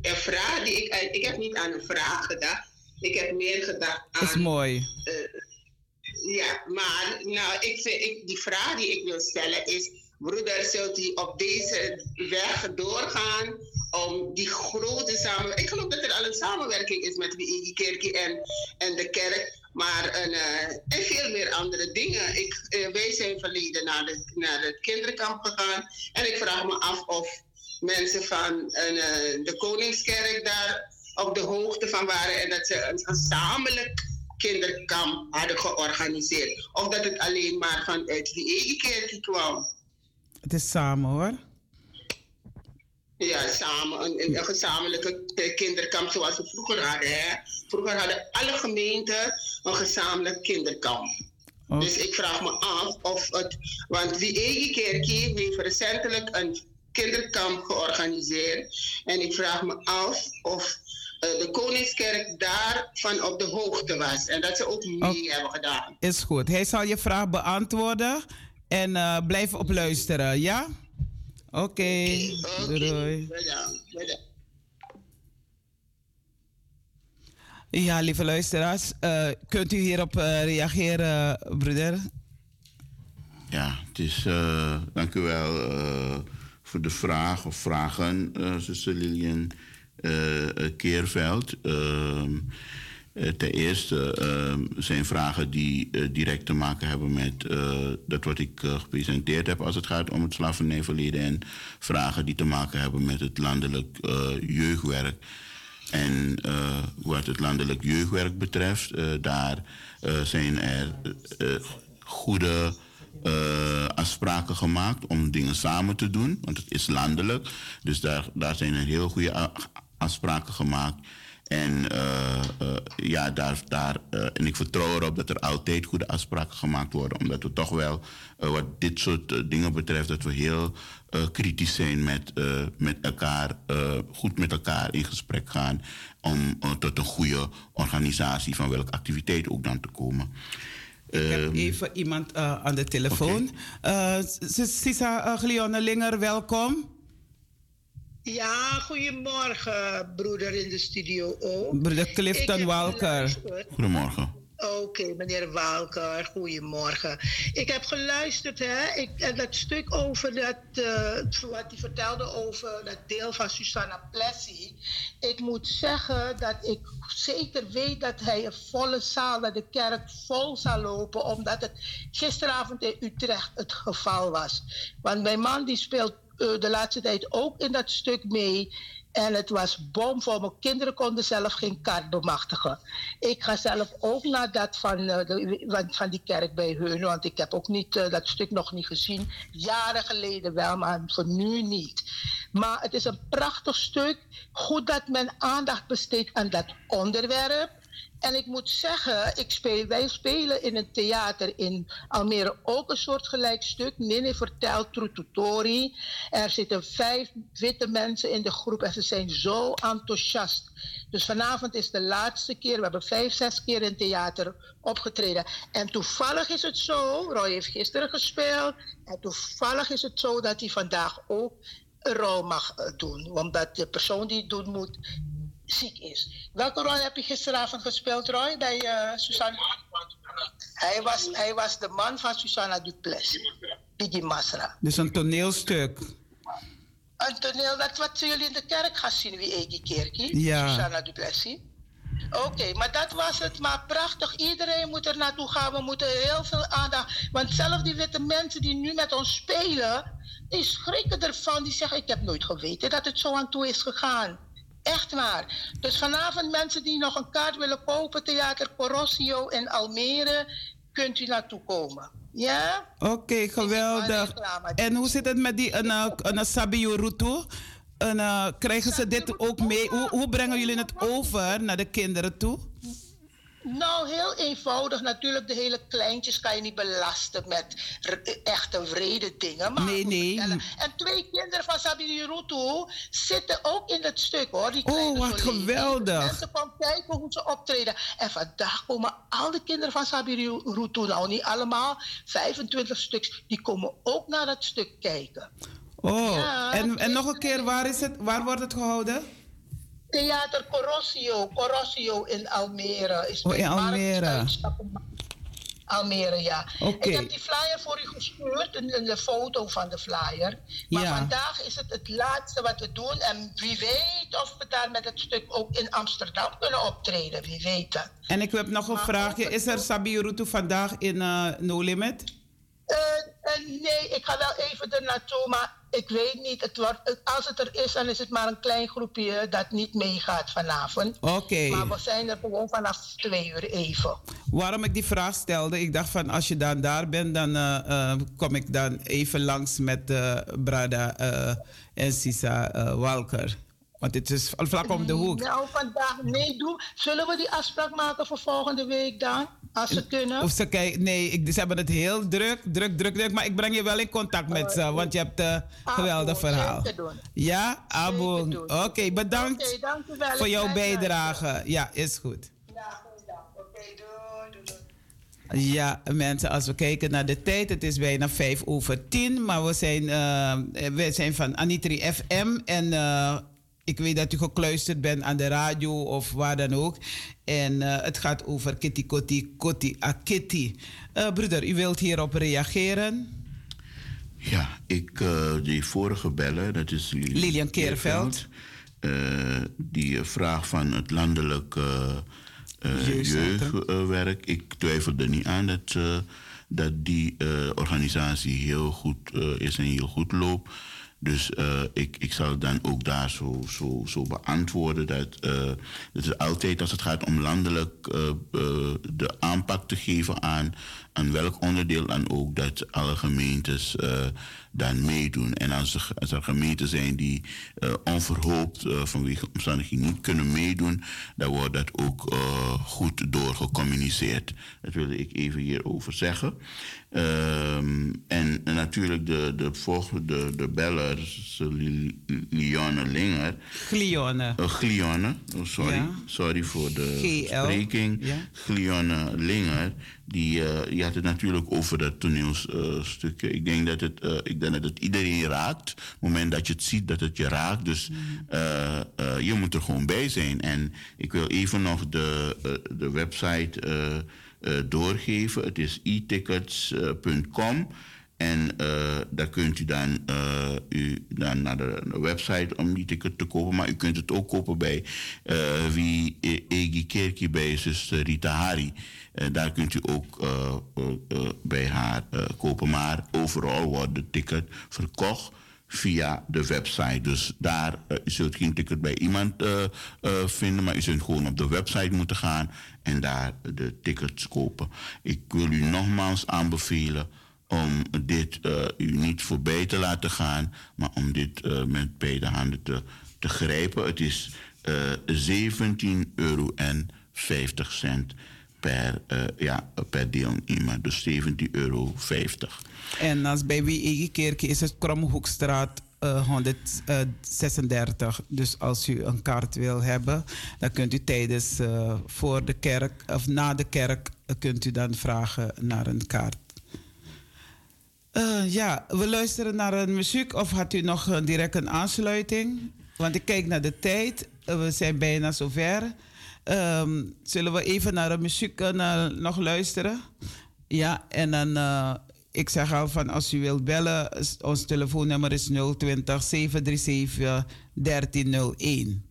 een vraag die ik, ik heb niet aan een vraag gedacht. Ik heb meer gedacht aan. Is mooi. Uh, ja, maar nou, ik vind, ik, die vraag die ik wil stellen is: broeder, zult u op deze weg doorgaan om die grote samenwerking. Ik geloof dat er al een samenwerking is met de kerk en, en de kerk. Maar een, uh, en veel meer andere dingen. Ik, uh, wij zijn verleden naar, de, naar het kinderkamp gegaan. En ik vraag me af of mensen van uh, de Koningskerk daar op de hoogte van waren. En dat ze een gezamenlijk kinderkamp hadden georganiseerd. Of dat het alleen maar vanuit die eigen kerk kwam. Het is samen hoor. Ja, samen. Een, een, gezamenlijke kinderkamp zoals we vroeger hadden. Hè? Vroeger hadden alle gemeenten een gezamenlijk kinderkamp. Okay. Dus ik vraag me af of het. Want die eigen kerkie heeft recentelijk een kinderkamp georganiseerd. En ik vraag me af of uh, de Koningskerk daarvan op de hoogte was. En dat ze ook mee okay. hebben gedaan. Is goed. Hij zal je vraag beantwoorden. En uh, blijf op luisteren, ja? Oké. Okay. Okay. Doei. doei. Bedankt. Bedankt. Ja, lieve luisteraars, uh, kunt u hierop uh, reageren, broeder? Ja, het is. Uh, dank u wel voor de vraag of vragen, zuster Lilian Keerveld. Ehm, ten eerste ehm, zijn vragen die direct te maken hebben met dat wat ik gepresenteerd heb als het gaat om het slavernijverleden en vragen die te maken hebben met het landelijk jeugdwerk. En wat het landelijk jeugdwerk betreft, daar zijn er goede afspraken gemaakt om dingen samen te doen, want het is landelijk. Dus daar, daar zijn er heel goede afspraken gemaakt. En ja, daar, daar, en ik vertrouw erop dat er altijd goede afspraken gemaakt worden, omdat we toch wel, wat dit soort dingen betreft, dat we heel uh, kritisch zijn met, uh, met elkaar, uh, goed met elkaar in gesprek gaan om tot een goede organisatie van welke activiteit ook dan te komen. Ik heb Ehm, even iemand aan de telefoon. Okay. Sisa Glione Linger, welkom. Ja, goedemorgen, broeder in de studio ook. Broeder Clifton Walker. Goedemorgen. Oké, meneer Walker, goedemorgen. Ik heb geluisterd, hè, ik, en dat stuk over dat, uh, wat hij vertelde over dat deel van Susanna Plessie. Ik moet zeggen dat ik zeker weet dat hij een volle zaal, dat de kerk vol zal lopen, omdat het gisteravond in Utrecht het geval was. Want mijn man die speelt de laatste tijd ook in dat stuk mee. En het was bomvol. Mijn kinderen konden zelf geen kaart bemachtigen. Ik ga zelf ook naar dat van, de, van die kerk bij hun. Want ik heb ook niet, uh, dat stuk nog niet gezien. Jaren geleden wel, maar voor nu niet. Maar het is een prachtig stuk. Goed dat men aandacht besteedt aan dat onderwerp. En ik moet zeggen, ik speel, wij spelen in een theater in Almere ook een soortgelijk stuk. Nini vertelt Trututori. Er zitten vijf witte mensen in de groep en ze zijn zo enthousiast. Dus vanavond is de laatste keer. We hebben vijf, zes keer in theater opgetreden. En toevallig is het zo, Roy heeft gisteren gespeeld. En toevallig is het zo dat hij vandaag ook een rol mag eh, doen. Omdat de persoon die het doen moet, ziek is. Welke rol heb je gisteravond gespeeld, Roy, bij uh, Susanna? Hij was, hij was de man van Susanna Duplessis, Piggy Masra. Dus een toneelstuk. Een toneel, dat wat jullie in de kerk gaan zien, wie Egi Kerkie, ja. Susanna Duplessis. Oké, okay, maar dat was het. Maar prachtig. Iedereen moet er naartoe gaan. We moeten heel veel aandacht. Want zelfs die witte mensen die nu met ons spelen, die schrikken ervan. Die zeggen: Ik heb nooit geweten dat het zo aan toe is gegaan. Echt waar. Dus vanavond mensen die nog een kaart willen kopen, Theater Corrosio in Almere, kunt u naartoe komen. Ja? Oké, okay, geweldig. En hoe zit het met die een, een Sabio Ruto? En, uh, krijgen ze dit ook mee? Hoe, hoe brengen jullie het over naar de kinderen toe? Nou, heel eenvoudig. Natuurlijk, de hele kleintjes kan je niet belasten met echte vrede dingen. Maar nee, nee. En twee kinderen van Sabine Rutu zitten ook in het stuk, hoor. Die oh, wat geweldig. Mensen komen kijken hoe ze optreden. En vandaag komen al de kinderen van Sabine Rutu, nou niet allemaal, 25 stuks, die komen ook naar dat stuk kijken. Oh, ja, en, en nog een keer, waar, is het, waar wordt het gehouden? Theater Corrosio, Corrosio in Almere. Is oh, in Almere. Almere, ja. Okay. Ik heb die flyer voor u gestuurd, een, een foto van de flyer. Maar ja. vandaag is het het laatste wat we doen. En wie weet of we daar met het stuk ook in Amsterdam kunnen optreden. Wie weet dat. En ik heb nog een maar vraagje. Is er Sabirutu vandaag in uh, No Limit? Uh, uh, nee, ik ga wel even er naartoe, maar ik weet niet. Het wordt, als het er is, dan is het maar een klein groepje dat niet meegaat vanavond. Oké. Okay. Maar we zijn er gewoon vanaf twee uur even. Waarom ik die vraag stelde, ik dacht van als je dan daar bent, dan uh, uh, kom ik dan even langs met uh, Brada en Sisa Walker. Want het is vlak om de hoek. Nou, vandaag nee, doe. Zullen we die afspraak maken voor volgende week dan? Als ze kunnen. Of ze kijken, nee, ik, ze hebben het heel druk, druk, druk, druk. Maar ik breng je wel in contact met ze, want je hebt een uh, geweldig verhaal. Ja, Abu. Oké, okay, bedankt okay, voor jouw bijdrage. Ja, is goed. Ja, Oké, doei, doei. Ja, mensen, als we kijken naar de tijd, het is bijna vijf over tien. Maar we zijn, uh, we zijn van Anitri FM en uh, ik weet dat u gekluisterd bent aan de radio of waar dan ook. En uh, het gaat over Kitty Kotti Kotti Akitty. Uh, broeder, u wilt hierop reageren? Ja, ik, uh, die vorige bellen, dat is Lilian, Lilian Keerveld. die vraag van het landelijk jeugdwerk. ik twijfel er niet aan dat, dat die organisatie heel goed is en heel goed loopt. Dus uh, ik, ik zal dan ook daar zo, zo, zo beantwoorden dat uh, het is altijd als het gaat om landelijk uh, de aanpak te geven aan, aan welk onderdeel dan ook, dat alle gemeentes dan meedoen. En als er, als er gemeenten zijn die onverhoopt vanwege omstandigheden niet kunnen meedoen, dan wordt dat ook goed doorgecommuniceerd. Dat wilde ik even hierover zeggen. Um, en, en, natuurlijk de, de volgende, de beller, Lionne Linger. Glionne. Uh, Glionne, oh, sorry. Ja. Sorry voor de spreking. Ja. Glionne Linger, die, uh, die had het natuurlijk over dat toneelstuk. Uh, ik, denk dat het, uh, ik denk dat het iedereen raakt. Op het moment dat je het ziet, dat het je raakt. Dus je moet er gewoon bij zijn. En ik wil even nog de, de website doorgeven. Het is e-tickets.com. En uh, daar kunt u dan, u dan naar de, website om die ticket te kopen. Maar u kunt het ook kopen bij wie Egi Kerkie bij zuster Rita Hari. daar kunt u ook bij haar kopen. Maar overal wordt de ticket verkocht via de website. Dus daar u zult geen ticket bij iemand uh, uh, vinden, maar u zult gewoon op de website moeten gaan en daar de tickets kopen. Ik wil u nogmaals aanbevelen om dit u niet voorbij te laten gaan, maar om dit met beide handen te, te grijpen. Het is uh, 17,50 euro en 50 cent per, ja, per deelnemer. Dus 17,50 euro. En als bij wie Kerk is het Kromhoekstraat 136. Dus als u een kaart wil hebben, dan kunt u tijdens voor de kerk of na de kerk kunt u dan vragen naar een kaart. Ja, we luisteren naar een muziek of had u nog direct een aansluiting? Want ik kijk naar de tijd, we zijn bijna zover. Um, zullen we even naar de muziek nog luisteren? Ja, en dan, ik zeg al van als u wilt bellen, ons telefoonnummer is 020 737 1301.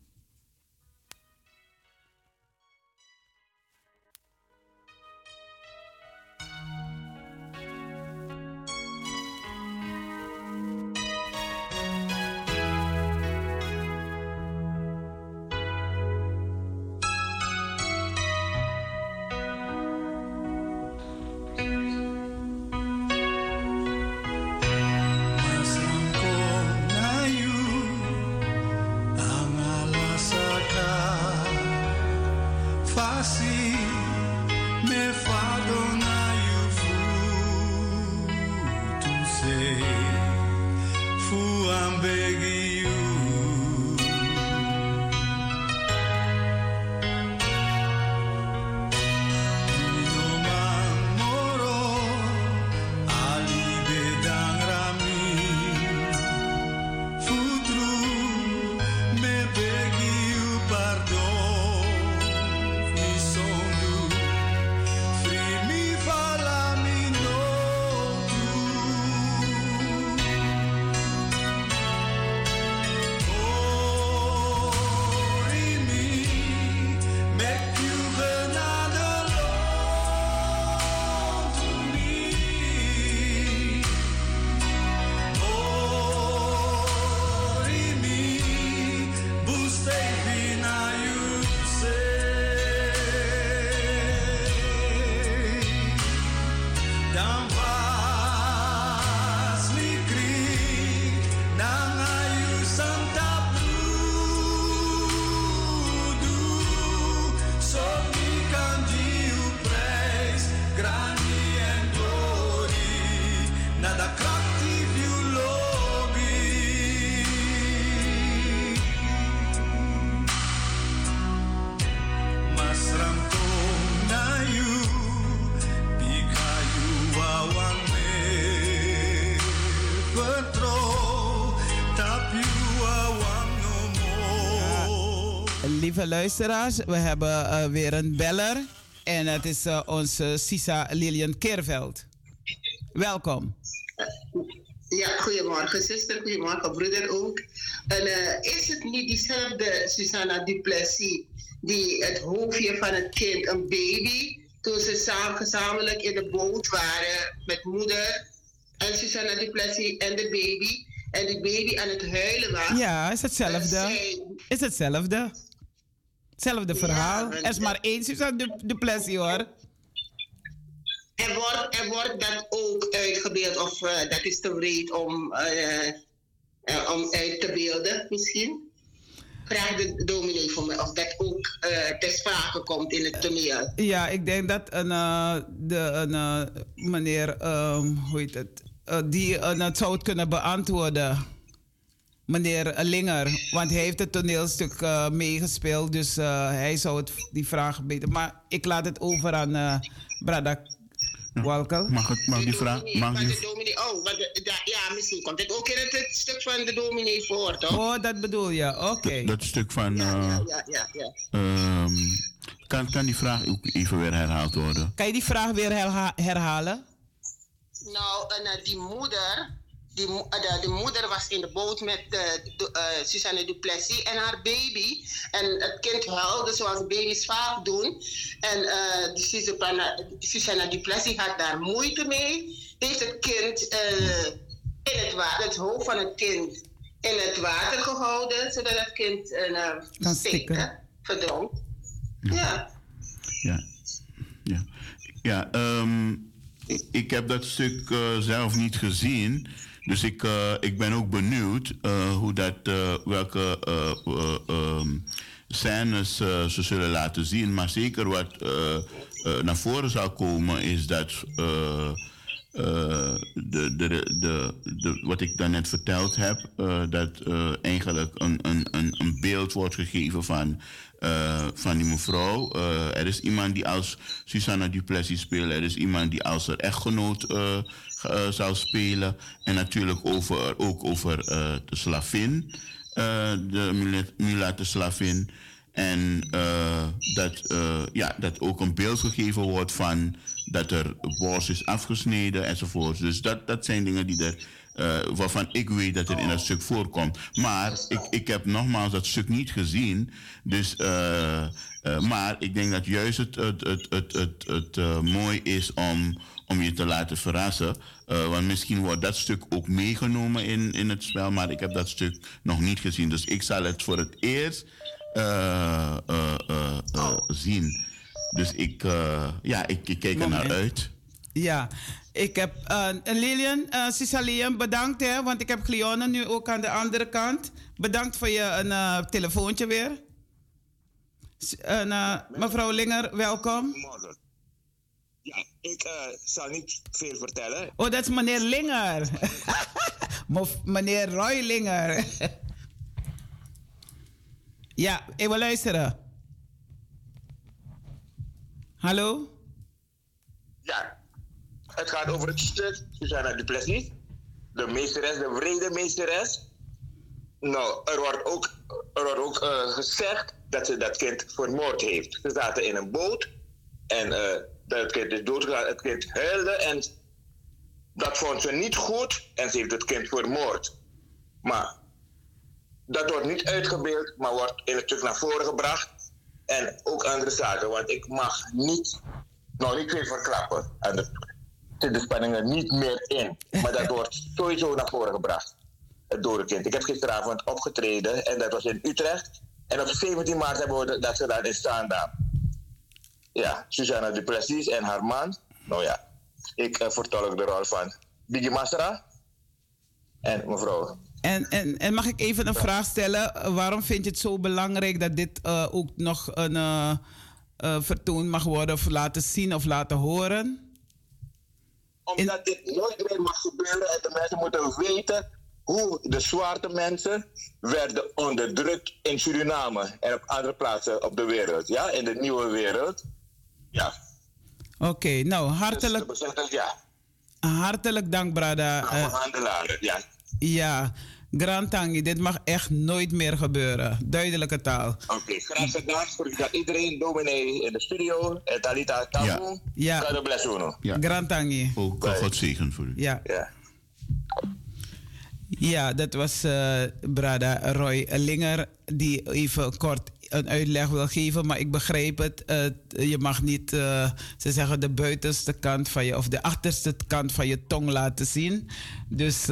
Luisteraars, we hebben uh, weer een beller. En het is uh, onze Sisa Lilian Keerveld. Welkom. Ja, goedemorgen zuster, goedemorgen broeder ook. En uh, is het niet diezelfde Susanna Duplessis die het hoofdje van het kind, een baby, toen ze samen, gezamenlijk in de boot waren met moeder en Susanna Duplessis en de baby, en die baby aan het huilen was? Ja, is hetzelfde. Zij... Is hetzelfde. Hetzelfde verhaal. er is maar één Suzanne de, de hoor. Er wordt, er wordt dat ook uitgebeeld, of uh, dat is te breed om, uh, uh, om uit te beelden misschien? Vraag de dominee voor mij of dat ook ter sprake komt in het toneel. Ja, ik denk dat een, de, een meneer, um, hoe heet het, die het zou het kunnen beantwoorden meneer Linger. Want hij heeft het toneelstuk uh, meegespeeld. Dus uh, hij zou het, die vraag beter. Maar ik laat het over aan uh, Brada Walker. Mag, het, mag die vraag? Mag die... dominee, oh, de, ja, misschien komt het ook in het, het, stuk van de dominee voor, toch? Oh, dat bedoel je, oké. Okay. Dat, stuk van... ja, ja, ja. ja, um, kan, kan die vraag ook even weer herhaald worden? Kan je die vraag weer herha- herhalen? Nou, en, eh, die moeder, die, eh, de, de moeder was in de boot met de, de, eh, Susanne Duplessis en haar baby. En het kind huilde zoals baby's vaak doen. En eh, die Susanne, Susanne Duplessis had daar moeite mee. Heeft het kind eh, in het water, het hoofd van het kind in het water gehouden, zodat het kind uh, stikken. verdronk. Ja. Ja, ja. ja ehm, ik, ik heb dat stuk eh, zelf niet gezien. Dus ik, eh, ik ben ook benieuwd eh, hoe dat, eh, welke eh, eh, ehm, scènes ze zullen laten zien. Maar zeker wat naar voren zal komen is dat de, de, de, de, wat ik daarnet verteld heb, dat eigenlijk een, een, een, een beeld wordt gegeven van, van die mevrouw. Er is iemand die als Susanna Duplessis speelt, er is iemand die als haar echtgenoot eh, eh, zou spelen. En natuurlijk over, ook over eh, de slavin, eh, de mula- mulatte slavin. En dat, ja, dat ook een beeld gegeven wordt van dat er borst is afgesneden enzovoort. Dus dat, dat zijn dingen die er, waarvan ik weet dat er in dat stuk voorkomt. Maar ik, ik heb nogmaals dat stuk niet gezien. Dus, maar ik denk dat juist het, het, het, het, het, het mooi is om, om je te laten verrassen. Eh, want misschien wordt dat stuk ook meegenomen in, in het spel, maar ik heb dat stuk nog niet gezien. Dus ik zal het voor het eerst eh, eh, zien. Dus ik, eh, ja, ik, ik kijk er naar uit. Ja, ik heb uh, Lilian, uh, Cicalien, bedankt hè, want ik heb Cleone nu ook aan de andere kant. Bedankt voor je een uh, telefoontje weer. En, uh, mevrouw Linger, welkom. Ja, ik uh, zal niet veel vertellen. Oh, dat is meneer Linger. Meneer Roy Linger. ja, ik wil luisteren. Hallo? Ja, het gaat over het stuk Susanna Duplessis. De meesteres, de vrede meesteres. Nou, er wordt ook, er wordt ook uh, gezegd dat ze dat kind vermoord heeft. Ze zaten in een boot en uh, het kind is doodgegaan. Het kind huilde en dat vond ze niet goed en ze heeft het kind vermoord. Maar dat wordt niet uitgebeeld, maar wordt in het stuk naar voren gebracht. En ook andere zaken, want ik mag niet, nou niet veel verklappen. En er zitten de spanningen niet meer in. Maar dat wordt sowieso naar voren gebracht. Het dode kind. Ik heb gisteravond opgetreden en dat was in Utrecht. En op 17 maart hebben we dat gedaan in Staandam. Ja, Susanna Duplessis en haar man. Nou ja, ik uh, vertolk de rol van Biggie Masra en mevrouw en, en, en mag ik even een vraag stellen? Waarom vind je het zo belangrijk dat dit uh, ook nog een uh, uh, vertoon mag worden of laten zien of laten horen? Omdat dit nooit meer mag gebeuren en de mensen moeten weten hoe de zwarte mensen werden onderdrukt in Suriname en op andere plaatsen op de wereld. Ja, in de nieuwe wereld. Ja. Oké, okay, nou hartelijk. Dus dat, ja. Hartelijk dank, Brada. Handelaren, ja. Ja, Grantangi, dit mag echt nooit meer gebeuren. Duidelijke taal. Oké, okay, graag gedaan voor iedereen, dominee in de studio, Talita Tamu, ja. God bless you. Ja. Grantangi. Ook oh, God zegen voor u. Ja. ja. Ja, dat was uh, Brada Roy Linger, die even kort een uitleg wil geven. Maar ik begrijp het. Uh, je mag niet, uh, ze zeggen, de buitenste kant van je of de achterste kant van je tong laten zien. Dus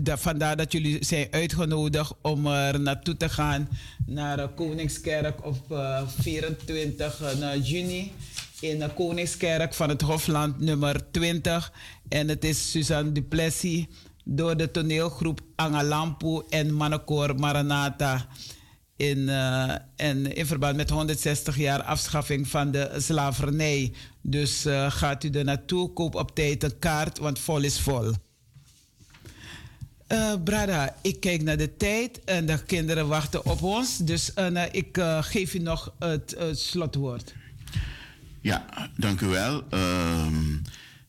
da, vandaar dat jullie zijn uitgenodigd om er naartoe te gaan naar Koningskerk op 24 juni. In de Koningskerk van het Hofland nummer 20. En het is Suzanne Duplessis door de toneelgroep Angalampu en Mannenkoor Maranata. In, uh, en in verband met 160 jaar afschaffing van de slavernij. Dus uh, gaat u er naartoe, koop op tijd een kaart, want vol is vol. Uh, Brada, ik kijk naar de tijd en de kinderen wachten op ons. Dus ik geef u nog het slotwoord. Ja, dank u wel. Um,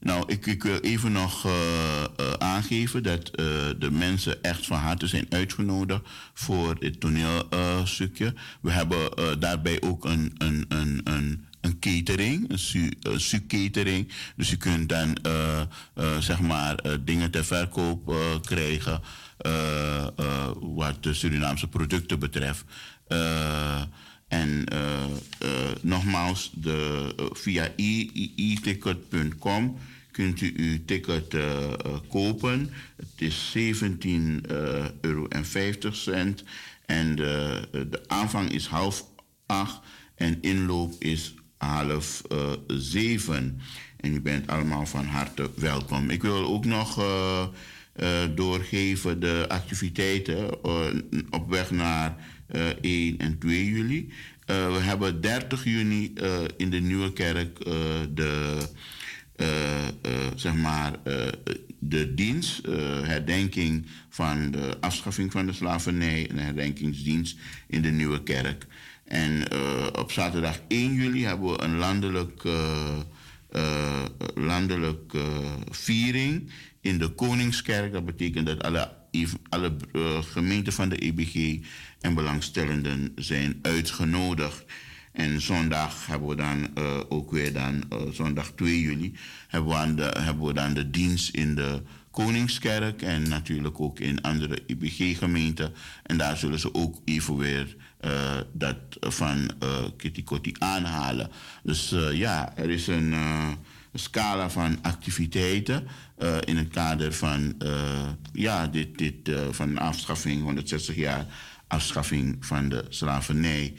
Nou, ik, wil even nog uh, uh, aangeven dat uh, de mensen echt van harte zijn uitgenodigd voor dit toneelstukje. We hebben daarbij ook een, een, een, een, een catering, een su-catering. dus je kunt dan zeg maar dingen ter verkoop krijgen wat de Surinaamse producten betreft. En uh, uh, nogmaals, de, uh, via e-ticket.com kunt u uw ticket kopen. Het is 17,50 euro. En de, de aanvang is half acht en inloop is half zeven. En u bent allemaal van harte welkom. Ik wil ook nog doorgeven de activiteiten op weg naar 1 en 2 juli. Uh, we hebben 30 juni uh, in de Nieuwe Kerk uh, de, zeg maar, de dienst, herdenking van de afschaffing van de slavernij, een herdenkingsdienst in de Nieuwe Kerk. En op zaterdag 1 juli hebben we een landelijk, landelijk viering in de Koningskerk. Dat betekent dat alle, alle gemeenten van de EBG en belangstellenden zijn uitgenodigd. En zondag hebben we dan uh, ook weer dan, uh, zondag 2 juli, hebben we, de, hebben we dan de dienst in de Koningskerk en natuurlijk ook in andere IBG-gemeenten. En daar zullen ze ook even weer uh, dat van uh, Kitty Kotti aanhalen. Dus ja, er is een scala van activiteiten in het kader van, ja, dit, dit, van afschaffing 160 jaar afschaffing van de slavernij.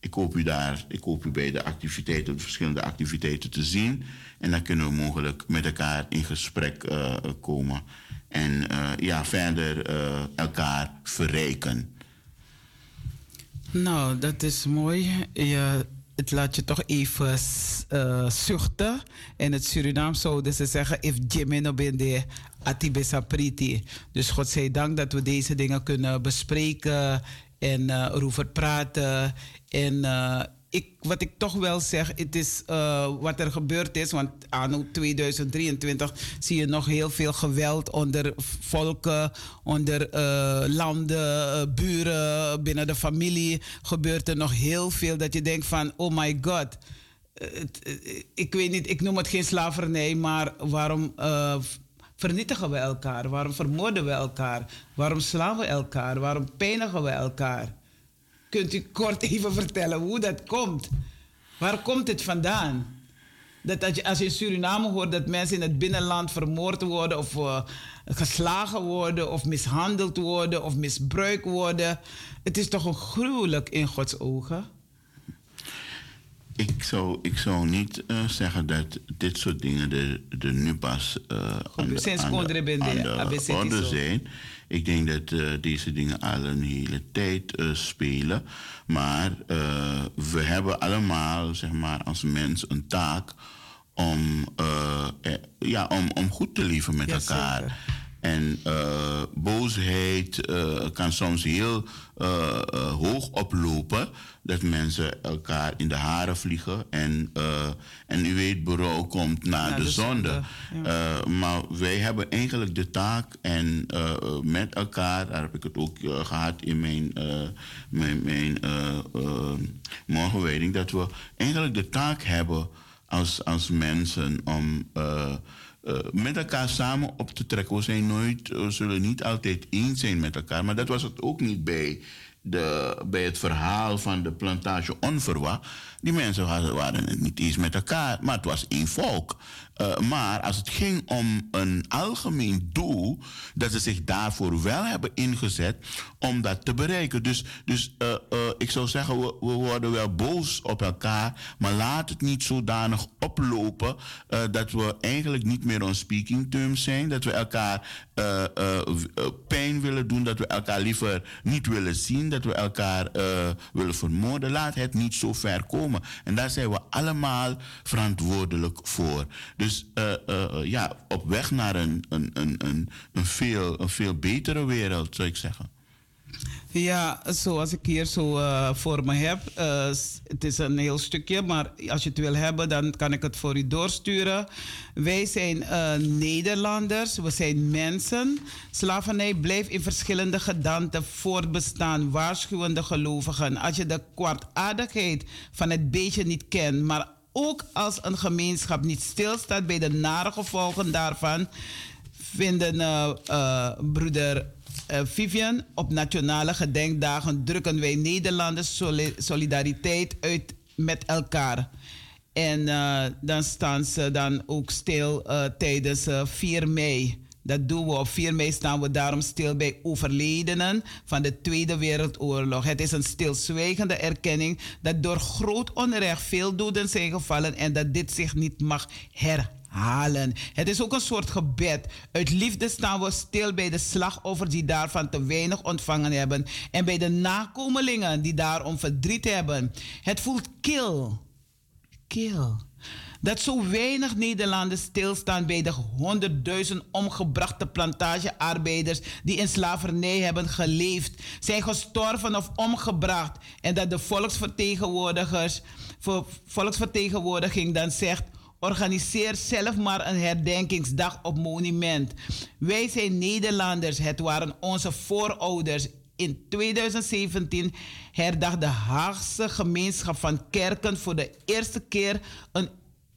Ik hoop u daar, ik hoop u bij de activiteiten, de verschillende activiteiten te zien. En dan kunnen we mogelijk met elkaar in gesprek uh, komen. En uh, ja, verder uh, elkaar verrijken. Nou, dat is mooi. Je, het laat je toch even zuchten. In het Surinaam zouden ze zeggen: If Jimmy no ben de atibesa priti. Dus God zij dank dat we deze dingen kunnen bespreken en uh, erover praten. En uh, ik, wat ik toch wel zeg, het is uh, wat er gebeurd is. Want anno 2023 zie je nog heel veel geweld onder volken, onder landen, buren, binnen de familie. Gebeurt er nog heel veel dat je denkt van, oh my god. ik weet niet, ik noem het geen slavernij, maar waarom vernietigen we elkaar? Waarom vermoorden we elkaar? Waarom slaan we elkaar? Waarom pijnigen we elkaar? Kunt u kort even vertellen hoe dat komt? Waar komt dit vandaan? Dat als je in Suriname hoort dat mensen in het binnenland vermoord worden of uh, geslagen worden of mishandeld worden of misbruikt worden. Het is toch een gruwelijk in Gods ogen? Ik zou, ik zou niet uh, zeggen dat dit soort dingen er, er nu pas uh, aan, de, aan, de, aan de orde zijn. Ik denk dat uh, deze dingen al een hele tijd spelen. Maar we hebben allemaal, zeg maar, als mens een taak om, ja, om, om goed te leven met elkaar. Zeker. En uh, boosheid uh, kan soms heel uh, hoog oplopen. Dat mensen elkaar in de haren vliegen. En, en u weet, bureau komt na, de, de, zonde. Ja. maar wij hebben eigenlijk de taak en met elkaar, daar heb ik het ook gehad in mijn, mijn, mijn morgenwijding, dat we eigenlijk de taak hebben als, als mensen om uh, met elkaar samen op te trekken. We, zijn nooit, we zullen niet altijd eens zijn met elkaar, maar dat was het ook niet bij, de, bij het verhaal van de plantage onverwacht. Die mensen waren, waren het niet eens met elkaar, maar het was één volk. Uh, maar als het ging om een algemeen doel, dat ze zich daarvoor wel hebben ingezet om dat te bereiken. Dus, dus uh, uh, ik zou zeggen, we, we, worden wel boos op elkaar, maar laat het niet zodanig oplopen dat we eigenlijk niet meer on speaking terms zijn, dat we elkaar pijn willen doen, dat we elkaar liever niet willen zien, dat we elkaar willen vermoorden. Laat het niet zo ver komen. En daar zijn we allemaal verantwoordelijk voor. Dus uh, uh, ja, op weg naar een, een, een, een, een, veel, een veel betere wereld, zou ik zeggen. Ja, zoals ik hier zo uh, voor me heb. Het is een heel stukje, maar als je het wil hebben, dan kan ik het voor u doorsturen. Wij zijn Nederlanders, we zijn mensen. Slavernij blijft in verschillende gedanten voortbestaan, waarschuwende gelovigen. Als je de kwaadaardigheid van het beestje niet kent, maar ook als een gemeenschap niet stilstaat bij de nare gevolgen daarvan, vinden broeder uh, Vivian, op nationale gedenkdagen drukken wij Nederlanders solidariteit uit met elkaar. En dan staan ze dan ook stil tijdens 4 mei. Dat doen we op 4 mei staan we daarom stil bij overledenen van de Tweede Wereldoorlog. Het is een stilzwijgende erkenning dat door groot onrecht veel doden zijn gevallen en dat dit zich niet mag herhalen halen. Het is ook een soort gebed. Uit liefde staan we stil bij de slachtoffers die daarvan te weinig ontvangen hebben en bij de nakomelingen die daarom verdriet hebben. Het voelt kil. Kil. Dat zo weinig Nederlanders stilstaan bij de honderdduizend omgebrachte plantagearbeiders die in slavernij hebben geleefd, zijn gestorven of omgebracht. En dat de volksvertegenwoordigers, volksvertegenwoordiging dan zegt: Organiseer zelf maar een herdenkingsdag op monument. Wij zijn Nederlanders. Het waren onze voorouders. In 2017 herdacht de Haagse gemeenschap van kerken voor de eerste keer een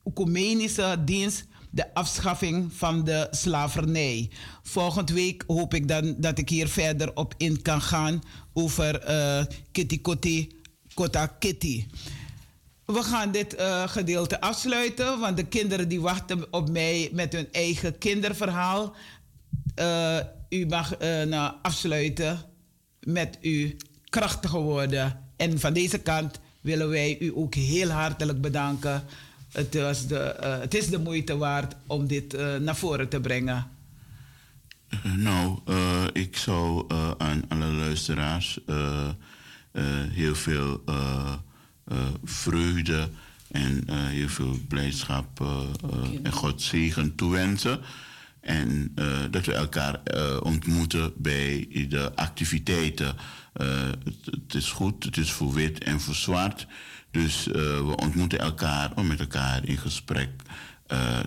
ecumenische dienst de afschaffing van de slavernij. Volgende week hoop ik dan dat ik hier verder op in kan gaan over uh, Kitty Kotti, Kota Kitty. We gaan dit uh, gedeelte afsluiten, want de kinderen die wachten op mij met hun eigen kinderverhaal. Uh, u mag nou afsluiten met uw krachtige woorden. En van deze kant willen wij u ook heel hartelijk bedanken. Het, was de, het is de moeite waard om dit naar voren te brengen. nou, ik zou aan alle luisteraars heel veel vreugde en heel veel blijdschap en God zegen toewensen. En dat we elkaar ontmoeten bij de activiteiten. Het, het, is goed, het is voor wit en voor zwart. Dus we ontmoeten elkaar om met elkaar in gesprek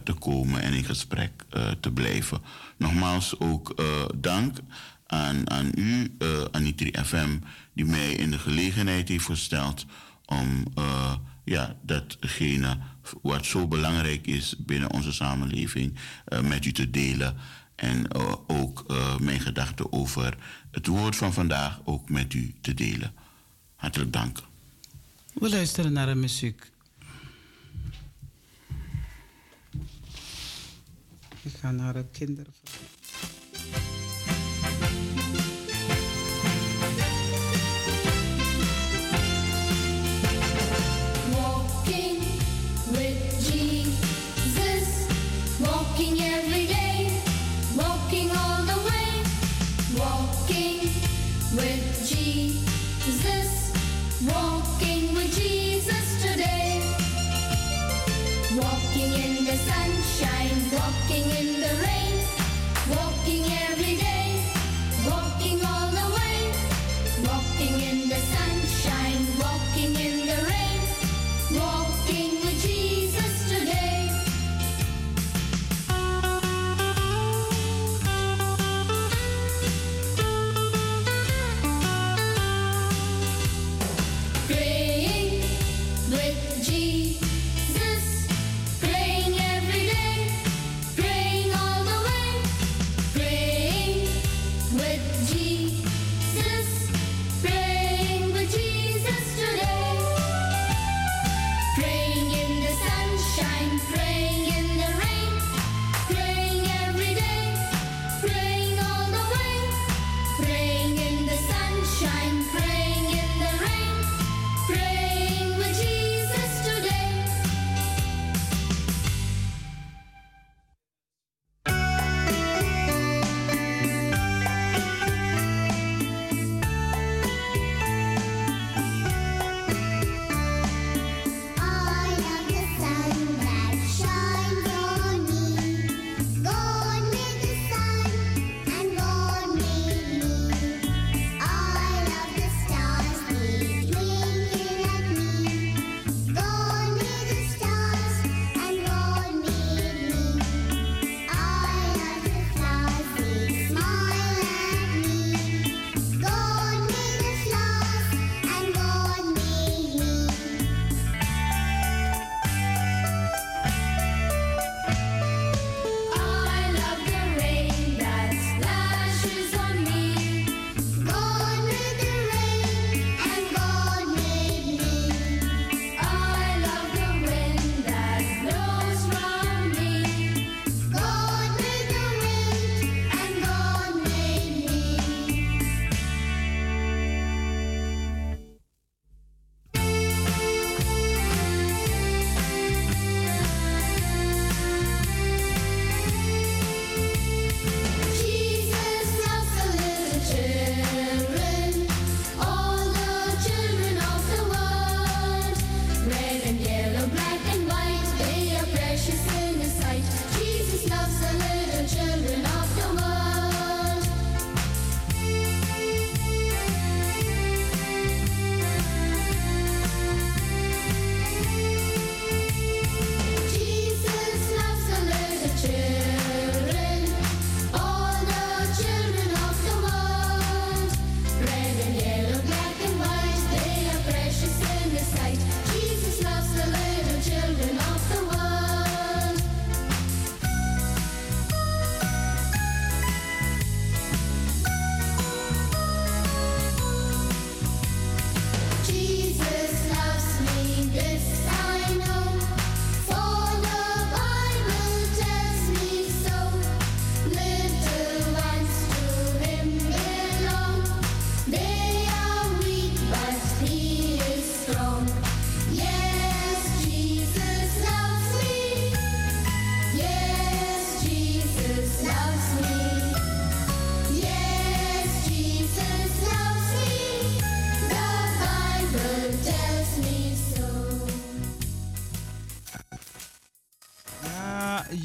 te komen en in gesprek te blijven. Nogmaals ook dank aan, aan u, aan 3FM, die mij in de gelegenheid heeft gesteld om ja, datgene wat zo belangrijk is binnen onze samenleving met u te delen. En ook mijn gedachten over het woord van vandaag ook met u te delen. Hartelijk dank. We luisteren naar de muziek. Ik ga naar de kinderen.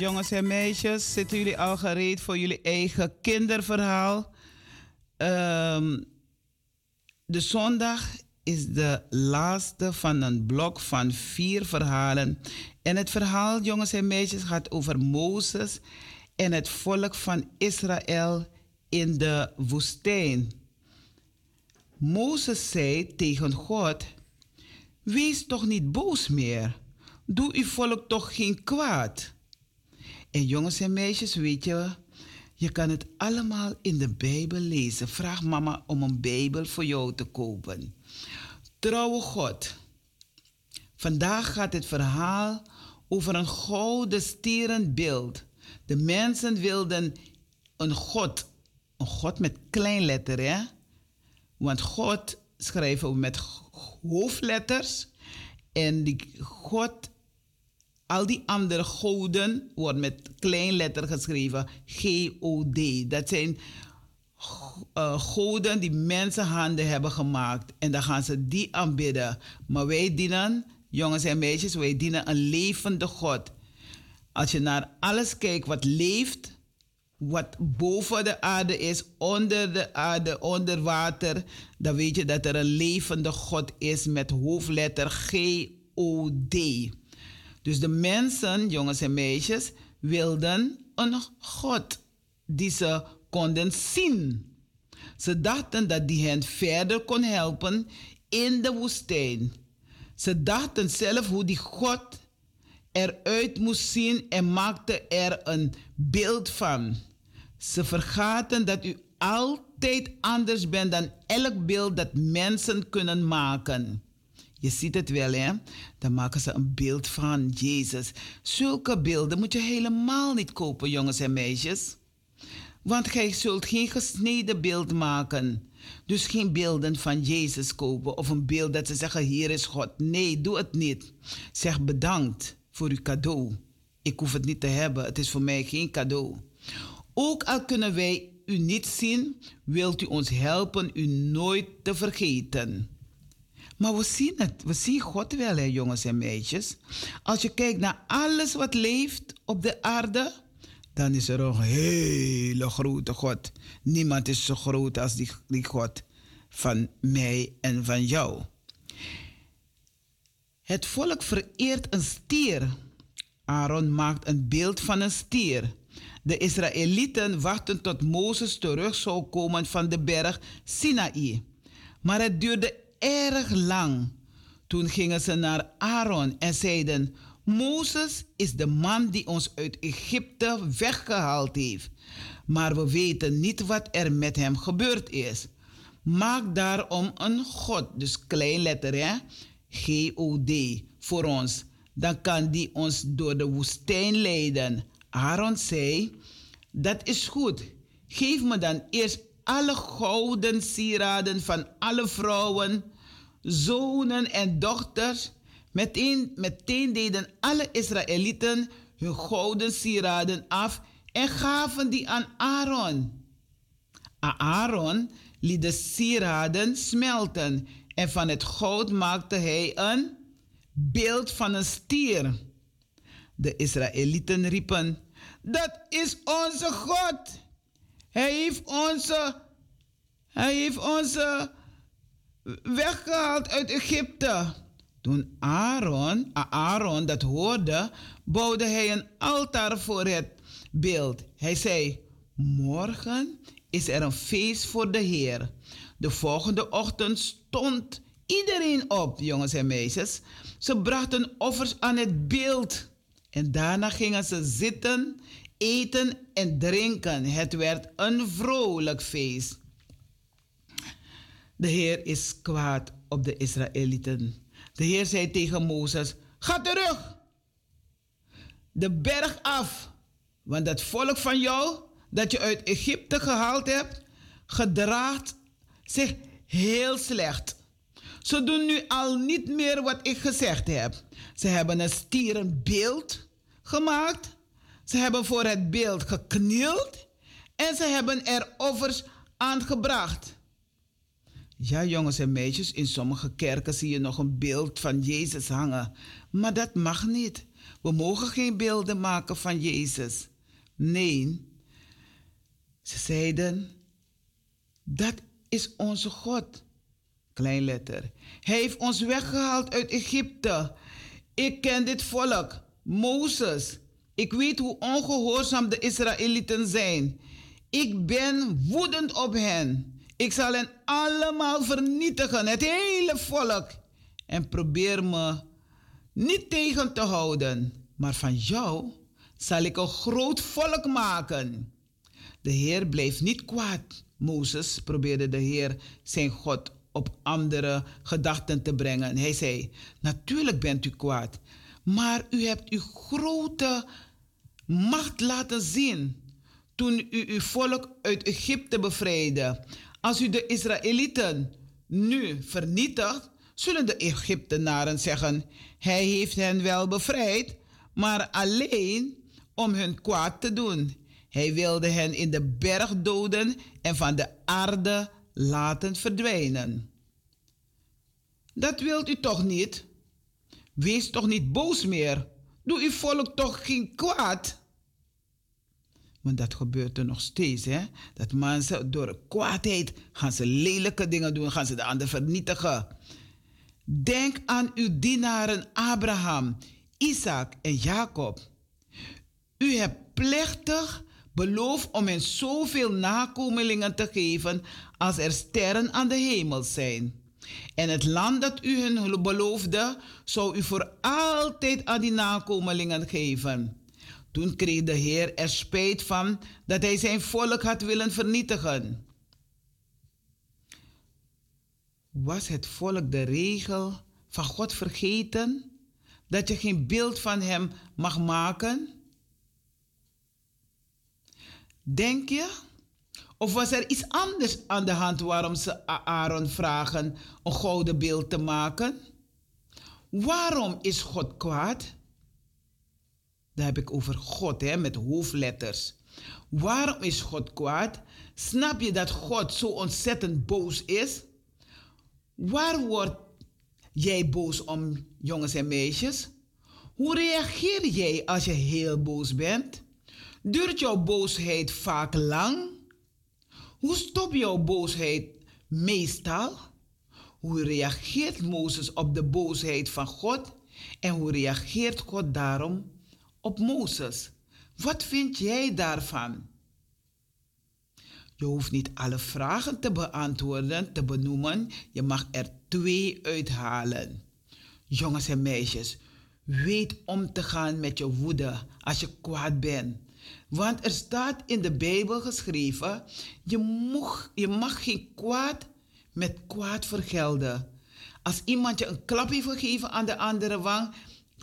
Jongens en meisjes, zitten jullie al gereed voor jullie eigen kinderverhaal? Um, de zondag is de laatste van een blok van vier verhalen. En het verhaal, jongens en meisjes, gaat over Mozes en het volk van Israël in de woestijn. Mozes zei tegen God: Wees toch niet boos meer. Doe uw volk toch geen kwaad. En jongens en meisjes, weet je, je kan het allemaal in de Bijbel lezen. Vraag mama om een Bijbel voor jou te kopen. Trouwe God. Vandaag gaat het verhaal over een gouden stierenbeeld. De mensen wilden een God, een God met kleinletter, hè? Want God schrijven we met hoofdletters. En die God al die andere goden worden met kleinletter geschreven. G-O-D. Dat zijn uh, goden die mensenhanden hebben gemaakt. En dan gaan ze die aanbidden. Maar wij dienen, jongens en meisjes, wij dienen een levende God. Als je naar alles kijkt wat leeft, wat boven de aarde is, onder de aarde, onder water, dan weet je dat er een levende God is met hoofdletter G-O-D. Dus de mensen, jongens en meisjes, wilden een God die ze konden zien. Ze dachten dat die hen verder kon helpen in de woestijn. Ze dachten zelf hoe die God eruit moest zien en maakten er een beeld van. Ze vergaten dat u altijd anders bent dan elk beeld dat mensen kunnen maken. Je ziet het wel, hè? Dan maken ze een beeld van Jezus. Zulke beelden moet je helemaal niet kopen, jongens en meisjes. Want gij zult geen gesneden beeld maken. Dus geen beelden van Jezus kopen of een beeld dat ze zeggen: Hier is God. Nee, doe het niet. Zeg bedankt voor uw cadeau. Ik hoef het niet te hebben. Het is voor mij geen cadeau. Ook al kunnen wij u niet zien, wilt u ons helpen u nooit te vergeten. Maar we zien het. We zien God wel, hè, jongens en meisjes. Als je kijkt naar alles wat leeft op de aarde, dan is er een hele grote God. Niemand is zo groot als die, die God van mij en van jou. Het volk vereert een stier. Aaron maakt een beeld van een stier. De Israëlieten wachten tot Mozes terug zou komen van de berg Sinaï. Maar het duurde erg lang. Toen gingen ze naar Aaron en zeiden: Mozes is de man die ons uit Egypte weggehaald heeft. Maar we weten niet wat er met hem gebeurd is. Maak daarom een God, dus klein letter hè, G-O-D, voor ons. Dan kan die ons door de woestijn leiden. Aaron zei: Dat is goed. Geef me dan eerst alle gouden sieraden van alle vrouwen, zonen en dochters. Meteen, meteen deden alle Israëlieten hun gouden sieraden af en gaven die aan Aaron. Aaron liet de sieraden smelten en van het goud maakte hij een beeld van een stier. De Israëlieten riepen: Dat is onze God! Hij heeft onze, hij heeft onze weggehaald uit Egypte. Toen Aaron, Aaron dat hoorde, bouwde hij een altaar voor het beeld. Hij zei: Morgen is er een feest voor de Heer. De volgende ochtend stond iedereen op, jongens en meisjes. Ze brachten offers aan het beeld. En daarna gingen ze zitten eten en drinken. Het werd een vrolijk feest. De Heer is kwaad op de Israëlieten. De Heer zei tegen Mozes: Ga terug, de berg af, want dat volk van jou dat je uit Egypte gehaald hebt, gedraagt zich heel slecht. Ze doen nu al niet meer wat ik gezegd heb. Ze hebben een stierenbeeld gemaakt ze hebben voor het beeld geknield en ze hebben er offers aangebracht. Ja, jongens en meisjes, in sommige kerken zie je nog een beeld van Jezus hangen. Maar dat mag niet. We mogen geen beelden maken van Jezus. Nee, ze zeiden, dat is onze God. Klein letter. Hij heeft ons weggehaald uit Egypte. Ik ken dit volk, Mozes. Ik weet hoe ongehoorzaam de Israëlieten zijn. Ik ben woedend op hen. Ik zal hen allemaal vernietigen, het hele volk. En probeer me niet tegen te houden. Maar van jou zal ik een groot volk maken. De Heer bleef niet kwaad. Mozes probeerde de Heer, zijn God, op andere gedachten te brengen. Hij zei: Natuurlijk bent u kwaad, maar u hebt uw grote macht laten zien toen u uw volk uit Egypte bevrijdde. Als u de Israëlieten nu vernietigt, zullen de Egyptenaren zeggen: Hij heeft hen wel bevrijd, maar alleen om hun kwaad te doen. Hij wilde hen in de berg doden en van de aarde laten verdwijnen. Dat wilt u toch niet? Wees toch niet boos meer. Doe uw volk toch geen kwaad? Want dat gebeurt er nog steeds. Hè? Dat mensen door kwaadheid gaan ze lelijke dingen doen, gaan ze de ander vernietigen. Denk aan uw dienaren Abraham, Isaac en Jacob. U hebt plechtig beloofd om hen zoveel nakomelingen te geven als er sterren aan de hemel zijn. En het land dat u hun beloofde, zou u voor altijd aan die nakomelingen geven. Toen kreeg de Heer er spijt van dat hij zijn volk had willen vernietigen. Was het volk de regel van God vergeten? Dat je geen beeld van hem mag maken? Denk je? Of was er iets anders aan de hand waarom ze Aaron vragen een gouden beeld te maken? Waarom is God kwaad? Daar heb ik over God hè, met hoofdletters. Waarom is God kwaad? Snap je dat God zo ontzettend boos is? Waar word jij boos om, jongens en meisjes? Hoe reageer jij als je heel boos bent? Duurt jouw boosheid vaak lang? Hoe stop jouw boosheid meestal? Hoe reageert Mozes op de boosheid van God? En hoe reageert God daarom op Mozes? Wat vind jij daarvan? Je hoeft niet alle vragen te beantwoorden, te benoemen. Je mag er twee uithalen. Jongens en meisjes, weet om te gaan met je woede als je kwaad bent. Want er staat in de Bijbel geschreven: je mag, je mag geen kwaad met kwaad vergelden. Als iemand je een klap heeft gegeven aan de andere wang,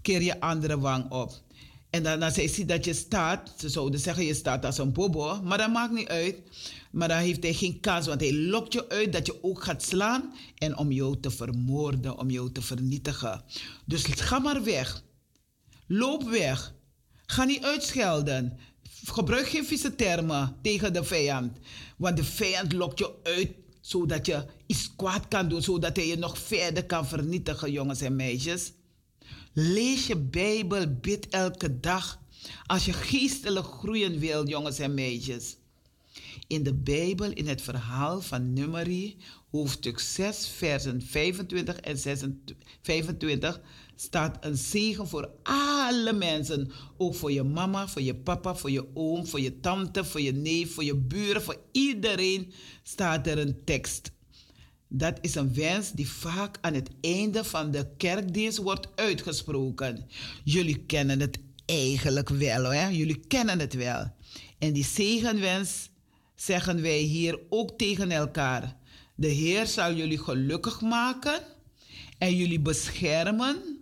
keer je andere wang op. En dan, als hij ziet dat je staat, ze zouden zeggen je staat als een bobo, maar dat maakt niet uit. Maar dan heeft hij geen kans, want hij lokt je uit dat je ook gaat slaan en om jou te vermoorden, om jou te vernietigen. Dus ga maar weg. Loop weg. Ga niet uitschelden. Gebruik geen vieze termen tegen de vijand. Want de vijand lokt je uit zodat je iets kwaad kan doen, zodat hij je nog verder kan vernietigen, jongens en meisjes. Lees je Bijbel, bid elke dag. Als je geestelijk groeien wil, jongens en meisjes. In de Bijbel, in het verhaal van Numeri, hoofdstuk 6, versen 25 en 25, staat een zegen voor alle mensen. Ook voor je mama, voor je papa, voor je oom, voor je tante, voor je neef, voor je buren, voor iedereen staat er een tekst. Dat is een wens die vaak aan het einde van de kerkdienst wordt uitgesproken. Jullie kennen het eigenlijk wel, hè? Jullie kennen het wel. En die zegenwens zeggen wij hier ook tegen elkaar. De Heer zal jullie gelukkig maken en jullie beschermen.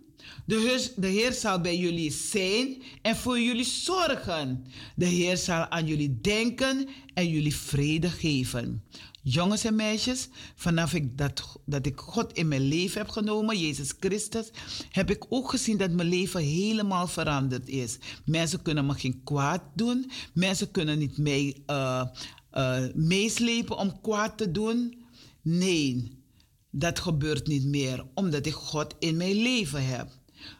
De Heer, de Heer zal bij jullie zijn en voor jullie zorgen. De Heer zal aan jullie denken en jullie vrede geven. Jongens en meisjes, vanaf ik dat, dat ik God in mijn leven heb genomen, Jezus Christus, heb ik ook gezien dat mijn leven helemaal veranderd is. Mensen kunnen me geen kwaad doen. Mensen kunnen niet mee, uh, uh, meeslepen om kwaad te doen. Nee, dat gebeurt niet meer, omdat ik God in mijn leven heb.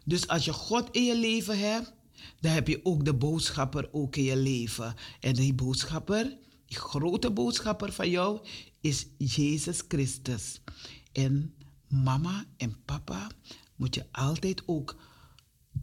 Dus als je God in je leven hebt, dan heb je ook de boodschapper ook in je leven. En die boodschapper, die grote boodschapper van jou, is Jezus Christus. En mama en papa moet je altijd ook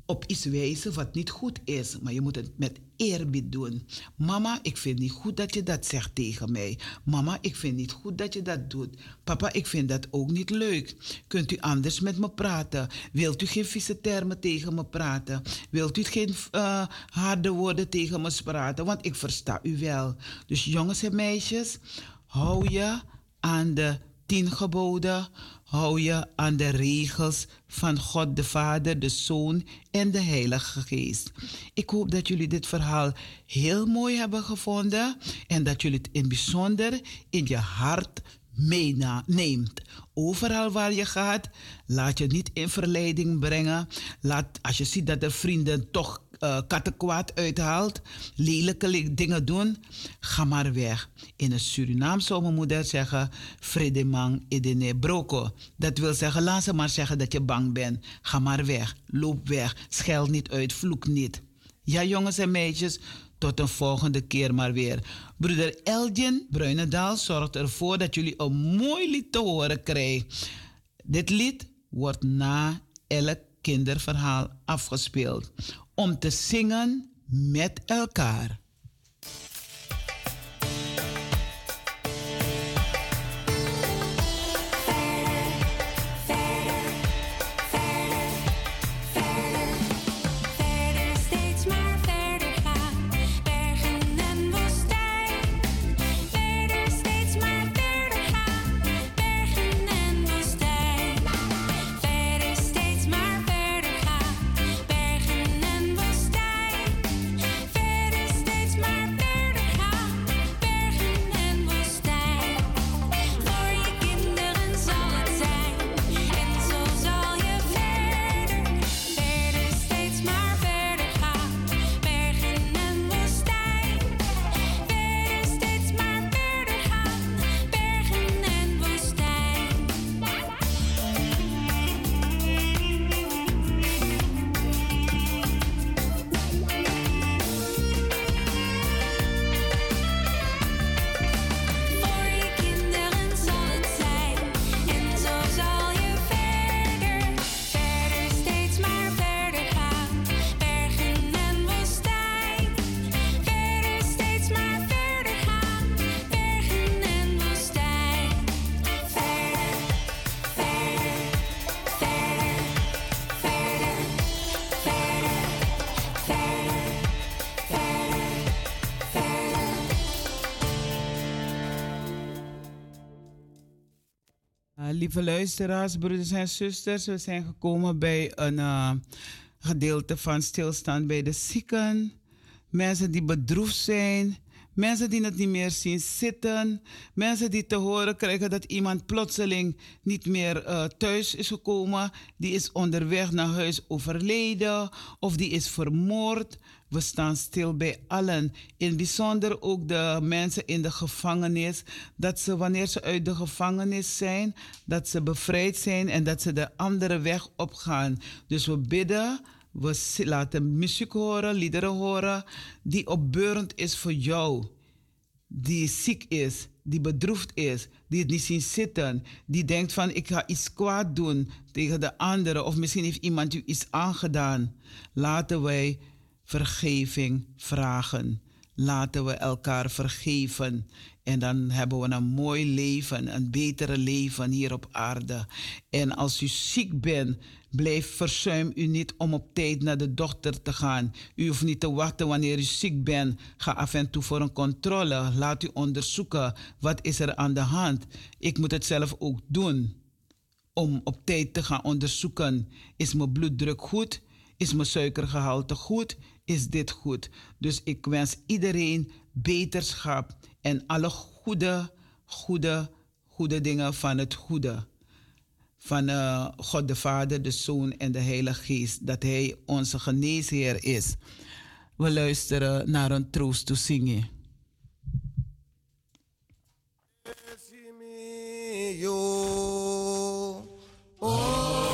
op iets wijzen wat niet goed is, maar je moet het met eerbied doen. Mama, ik vind niet goed dat je dat zegt tegen mij. Mama, ik vind niet goed dat je dat doet. Papa, ik vind dat ook niet leuk. Kunt u anders met me praten? Wilt u geen vieze termen tegen me praten? Wilt u geen uh, harde woorden tegen me praten? Want ik versta u wel. Dus jongens en meisjes, hou je aan de tien geboden hou je aan de regels van God de Vader, de Zoon en de Heilige Geest. Ik hoop dat jullie dit verhaal heel mooi hebben gevonden en dat jullie het in bijzonder in je hart meeneemt. Overal waar je gaat, laat je niet in verleiding brengen. Laat, als je ziet dat de vrienden toch uh, kattenkwaad uithaalt, lelijke dingen doen, ga maar weg. In het Surinaam zou mijn moeder zeggen, Fredemang idene broko. Dat wil zeggen, laat ze maar zeggen dat je bang bent. Ga maar weg, loop weg, scheld niet uit, vloek niet. Ja, jongens en meisjes, tot een volgende keer maar weer. Broeder Elgin Bruinendaal zorgt ervoor dat jullie een mooi lied te horen krijgen. Dit lied wordt na elk kinderverhaal afgespeeld om te zingen met elkaar. Luisteraars, broeders en zusters. We zijn gekomen bij een uh, gedeelte van stilstand bij de zieken. Mensen die bedroefd zijn. Mensen die het niet meer zien zitten. Mensen die te horen krijgen dat iemand plotseling niet meer uh, thuis is gekomen. Die is onderweg naar huis overleden. Of die is vermoord. We staan stil bij allen. In bijzonder ook de mensen in de gevangenis. Dat ze wanneer ze uit de gevangenis zijn, dat ze bevrijd zijn en dat ze de andere weg opgaan. Dus we bidden. We laten muziek horen, liederen horen, die opbeurend is voor jou. Die ziek is, die bedroefd is, die het niet zien zitten, die denkt van ik ga iets kwaad doen tegen de anderen of misschien heeft iemand u iets aangedaan. Laten wij vergeving vragen. Laten we elkaar vergeven. En dan hebben we een mooi leven, een betere leven hier op aarde. En als u ziek bent, blijf verzuim u niet om op tijd naar de dokter te gaan. U hoeft niet te wachten wanneer u ziek bent. Ga af en toe voor een controle. Laat u onderzoeken wat is er aan de hand. Ik moet het zelf ook doen. Om op tijd te gaan onderzoeken. Is mijn bloeddruk goed? Is mijn suikergehalte goed? Is dit goed. Dus ik wens iedereen beterschap en alle goede, goede, goede dingen van het goede. Van uh, God de Vader, de Zoon en de Heilige Geest. Dat Hij onze geneesheer is. We luisteren naar een troost te zingen. Oh,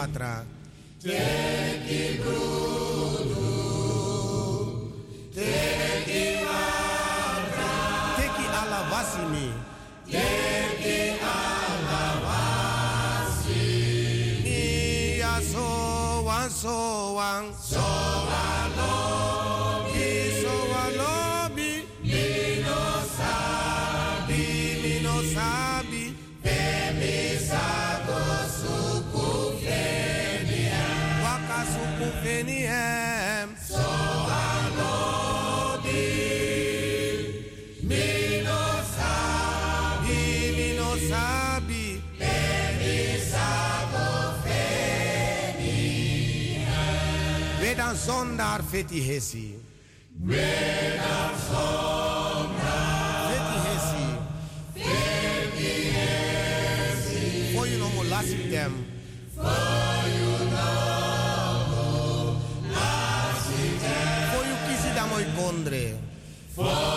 watra. Teki brudu. Zonder feti hesi. Wedan zonder feti hesi. For you no more last with them. For you kisi da moi kondre. For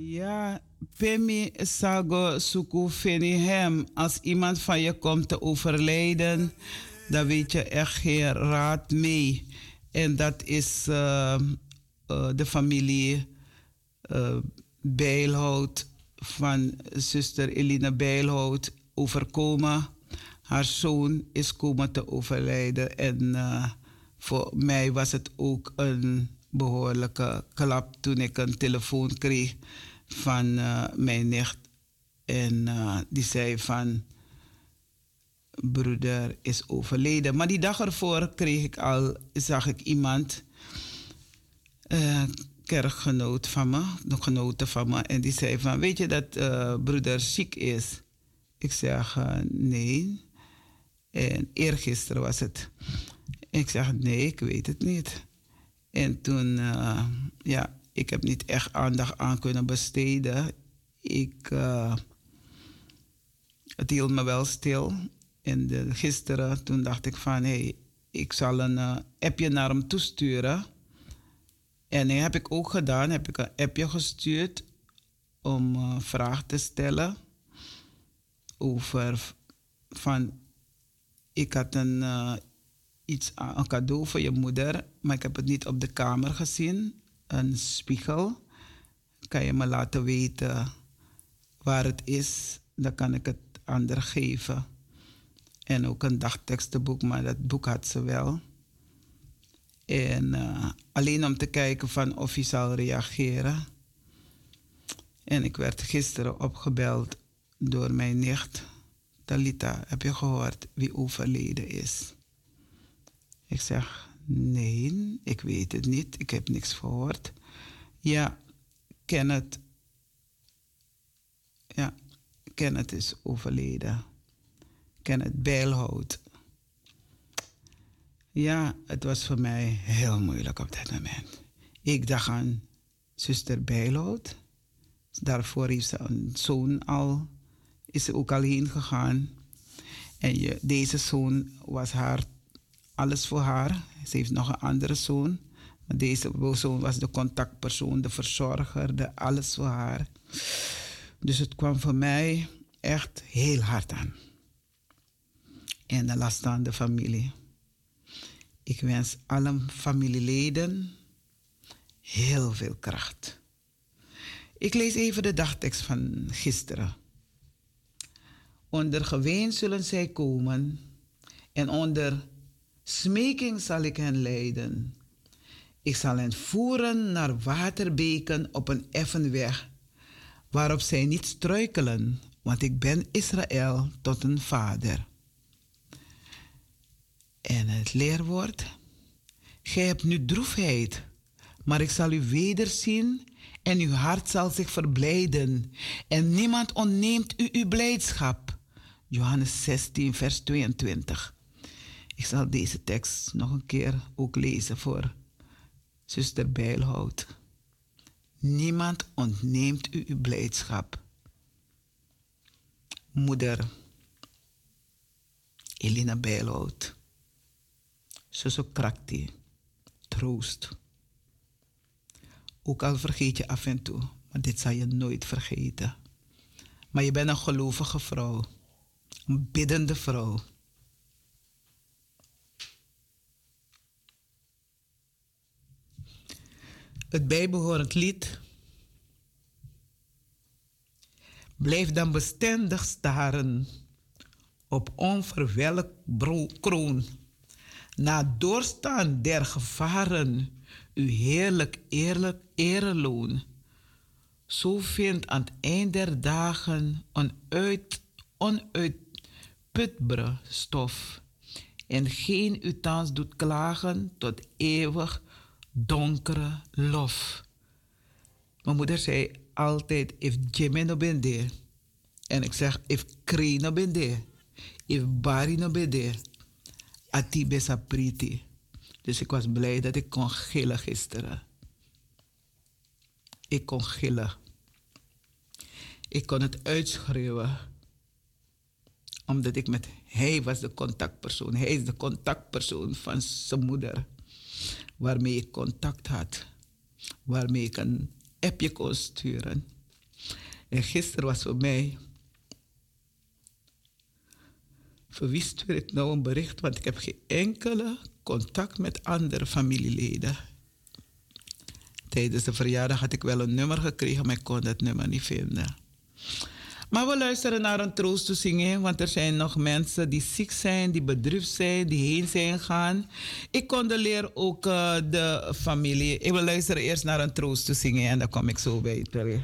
Ja, Pemi Sago Suku Fenihem. Als iemand van je komt te overlijden, dan weet je echt geen raad mee. En dat is eh, eh, de familie uh, Bijlhout van zuster Elina Bijlhout overkomen. Haar zoon is komen te overlijden. En voor mij was het ook een behoorlijke klap toen ik een telefoon kreeg van eh, mijn nicht. En eh, die zei van, broeder is overleden. Maar die dag ervoor kreeg ik al, zag ik iemand, eh, kerkgenoot van me, de genoten van me. En die zei van, weet je dat broeder ziek is? Ik zeg, nee. En eergisteren was het. Ik zeg, nee, ik weet het niet. En toen, eh, ja, ik heb niet echt aandacht aan kunnen besteden. Ik, eh, het hield me wel stil. En de, gisteren, toen dacht ik van, hé, hey, ik zal een eh, appje naar hem toesturen. En dat heb ik ook gedaan, heb ik een appje gestuurd om uh, vragen te stellen over van, ik had een, uh, iets, een cadeau voor je moeder, maar ik heb het niet op de kamer gezien. Een spiegel. Kan je me laten weten waar het is? Dan kan ik het ander geven. En ook een dagtekstenboek, maar dat boek had ze wel. En uh, alleen om te kijken van of hij zal reageren. En ik werd gisteren opgebeld door mijn nicht. Talita, heb je gehoord wie overleden is? Ik zeg, nee, ik weet het niet. Ik heb niks gehoord. Ja, Kenneth. Ja, Kenneth is overleden. Kenneth Bijlhout. Ja, het was voor mij heel moeilijk op dat moment. Ik dacht aan zuster Bijlhout. Daarvoor heeft ze een zoon al, is ze ook al heen gegaan. En je, deze zoon was haar, alles voor haar. Ze heeft nog een andere zoon. Deze zoon was de contactpersoon, de verzorger, de alles voor haar. Dus het kwam voor mij echt heel hard aan. En de last aan de familie. Ik wens alle familieleden heel veel kracht. Ik lees even de dagtekst van gisteren. Onder geween zullen zij komen en onder smeking zal ik hen leiden. Ik zal hen voeren naar waterbeken op een effen weg, waarop zij niet struikelen, want ik ben Israël tot een vader. En het leerwoord, gij hebt nu droefheid, maar ik zal u wederzien en uw hart zal zich verblijden en niemand ontneemt u uw blijdschap. Johannes 16, vers 22. Ik zal deze tekst nog een keer ook lezen voor zuster Bijlhout. Niemand ontneemt u uw blijdschap. Moeder Elina Bijlhout. Zuster Krakti. Troost. Ook al vergeet je af en toe, maar dit zal je nooit vergeten. Maar je bent een gelovige vrouw, een biddende vrouw. Het bijbehorend lied. Blijf dan bestendig staren op onverwelk kroon. Na doorstaan der gevaren, uw heerlijk eerlijk ereloon. Zo vindt aan het eind der dagen een uit, onuitputbare stof. En geen u thans doet klagen tot eeuwig donkere lof. Mijn moeder zei altijd, if Jimmy no. En ik zeg, if Kree no ben there. If Barry no ben there. Ati besa priti. Dus ik was blij dat ik kon gillen gisteren. Ik kon gillen. Ik kon het uitschreeuwen. Omdat ik met... Hij was de contactpersoon. Hij is de contactpersoon van zijn moeder. Waarmee ik contact had. Waarmee ik een appje kon sturen. En gisteren was voor mij... Voor wie stuur ik nou een bericht? Want ik heb geen enkele contact met andere familieleden. Tijdens de verjaardag had ik wel een nummer gekregen, maar ik kon dat nummer niet vinden. Maar we luisteren naar een troost te zingen, want er zijn nog mensen die ziek zijn, die bedruefd zijn, die heen zijn gaan. Ik condoleer ook uh, de familie. Ik wil luisteren eerst naar een troost te zingen en dan kom ik zo bij terug.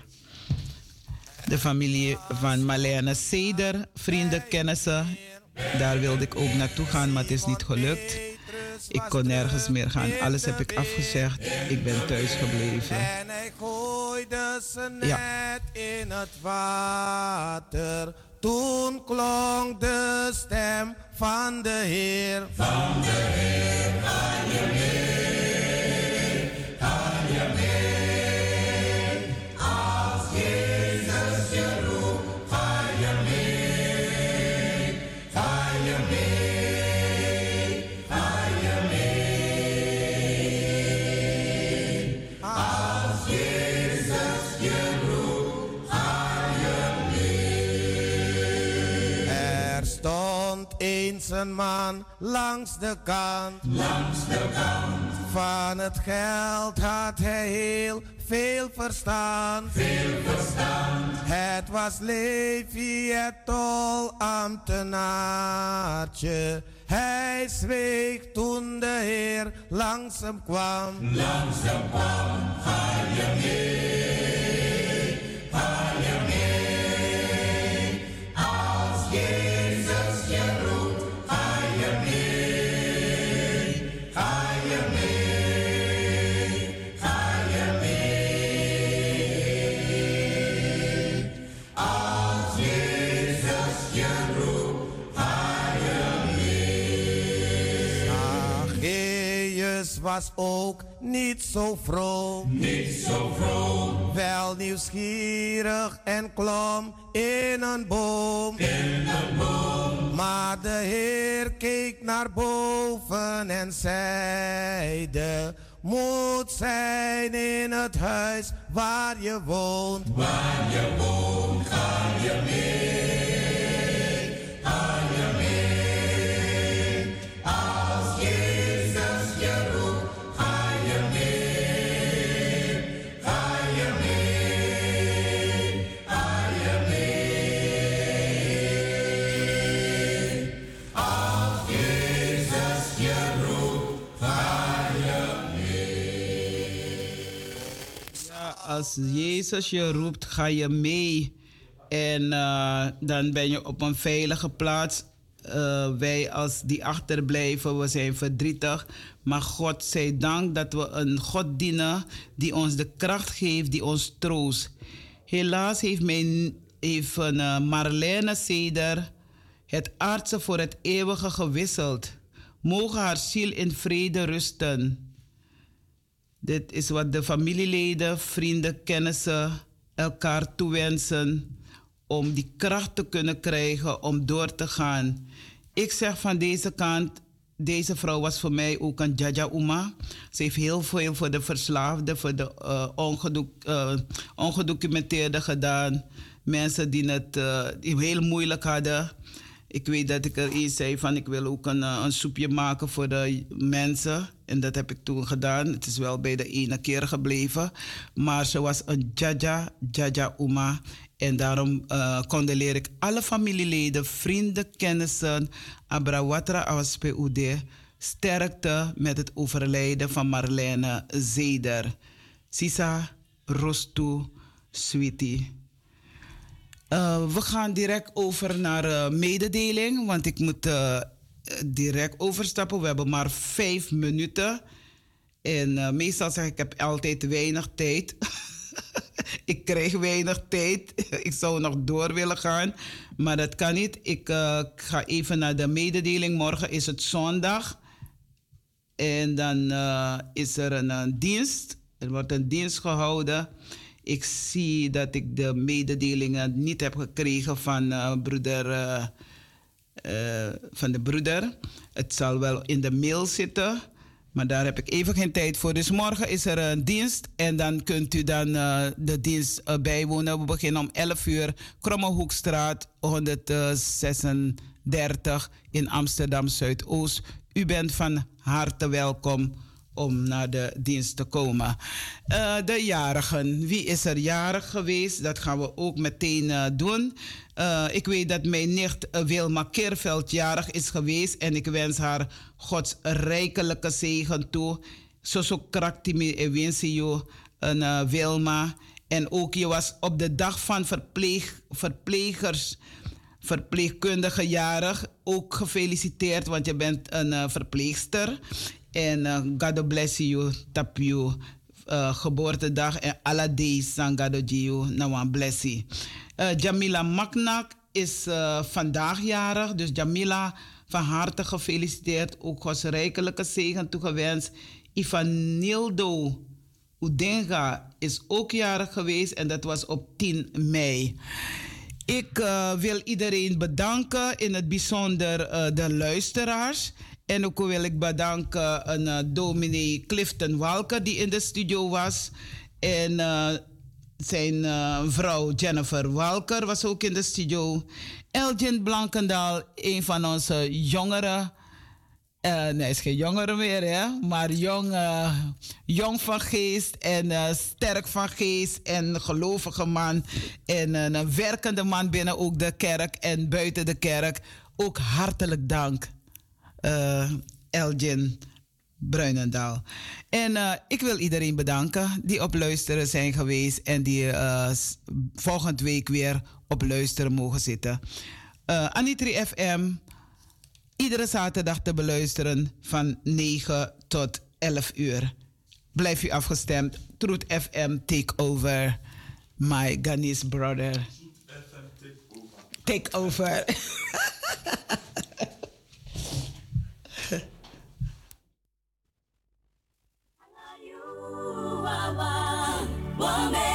De familie van Marlene Seder, vrienden, kennissen. Daar wilde ik ook naartoe gaan, maar het is niet gelukt. Ik kon nergens meer gaan. Alles heb ik afgezegd. Ik ben thuis gebleven. En hij gooide ze net in het water. Toen klonk de stem van de Heer. Van de Heer, van je mee, een man langs de kant. Langs de kant. Van het geld had hij heel veel verstand. Veel verstand. Het was Levi, het tolambtenaartje. Hij zweeg toen de Heer langs hem kwam. Langs hem kwam, ga je mee, ga je mee. Was ook niet zo vroom. Niet zo vroom. Wel nieuwsgierig en klom in een boom. In een boom. Maar de Heer keek naar boven en zeide: Moet zijn in het huis waar je woont. Waar je woont, Jezus je roept, ga je mee. En eh, dan ben je op een veilige plaats. Uh, wij als die achterblijven, we zijn verdrietig. Maar God zij dank dat we een God dienen die ons de kracht geeft, die ons troost. Helaas heeft, mijn, heeft uh, Marlene Seder het aardse voor het eeuwige gewisseld. Mogen haar ziel in vrede rusten. Dit is wat de familieleden, vrienden, kennissen elkaar toewensen om die kracht te kunnen krijgen om door te gaan. Ik zeg van deze kant, deze vrouw was voor mij ook een Jaja Uma. Ze heeft heel veel voor de verslaafden, voor de uh, ongedocumenteerden gedaan. Mensen die het uh, heel moeilijk hadden. Ik weet dat ik er eens zei van ik wil ook een, een soepje maken voor de mensen. En dat heb ik toen gedaan. Het is wel bij de ene keer gebleven. Maar ze was een Jaja, Jaja Uma. En daarom uh, condoleer ik alle familieleden, vrienden, kennissen, Abrawatra Awaspe Ude. Sterkte met het overlijden van Marlene Zeder. Sisa, Rostu, Sweetie. Uh, we gaan direct over naar uh, mededeling, want ik moet uh, direct overstappen. We hebben maar vijf minuten. En meestal zeg ik, ik heb altijd weinig tijd. ik krijg weinig tijd. ik zou nog door willen gaan, maar dat kan niet. Ik ga even naar de mededeling. Morgen is het zondag. En dan is er een, een dienst. Er wordt een dienst gehouden. Ik zie dat ik de mededelingen niet heb gekregen van, uh, broeder, uh, uh, van de broeder. Het zal wel in de mail zitten. Maar daar heb ik even geen tijd voor. Dus morgen is er een dienst. En dan kunt u dan de dienst bijwonen. We beginnen om 11 uur. Krommehoekstraat 136 in Amsterdam Zuidoost. U bent van harte welkom om naar de dienst te komen. Uh, de jarigen. Wie is er jarig geweest? Dat gaan we ook meteen uh, doen. Uh, ik weet dat mijn nicht Wilma Keerveld jarig is geweest. En ik wens haar Gods rijkelijke zegen toe. Soso kraktimi ewinsio en Wilma. En ook je was op de dag van verpleeg, verplegers verpleegkundige jarig. Ook gefeliciteerd, want je bent een verpleegster. En uh, God bless you, tap. Uh, geboortedag en alle days aan God you. Nou, een blessie. Uh, Jamila Maknak is vandaag jarig. Dus Jamila, van harte gefeliciteerd. Ook Gods rijkelijke zegen toegewenst. Ivanildo Udenga is ook jarig geweest en dat was op 10 mei. Ik wil iedereen bedanken, in het bijzonder de luisteraars. En ook wil ik bedanken een uh, dominee Clifton Walker die in de studio was. En uh, zijn uh, vrouw Jennifer Walker was ook in de studio. Elgin Blankendaal, een van onze jongeren. nee, hij is geen jongere meer, hè? maar jong, jong van geest en sterk van geest en gelovige man. En een werkende man binnen ook de kerk en buiten de kerk. Ook hartelijk dank uh, Elgin Bruinendaal. En uh, ik wil iedereen bedanken die op luisteren zijn geweest en die uh, volgende week weer op luisteren mogen zitten. Uh, Anitri FM, iedere zaterdag te beluisteren van 9 tot 11 uur. Blijf u afgestemd. Truth FM take over. My Ghanese brother. Take over. wow, wa,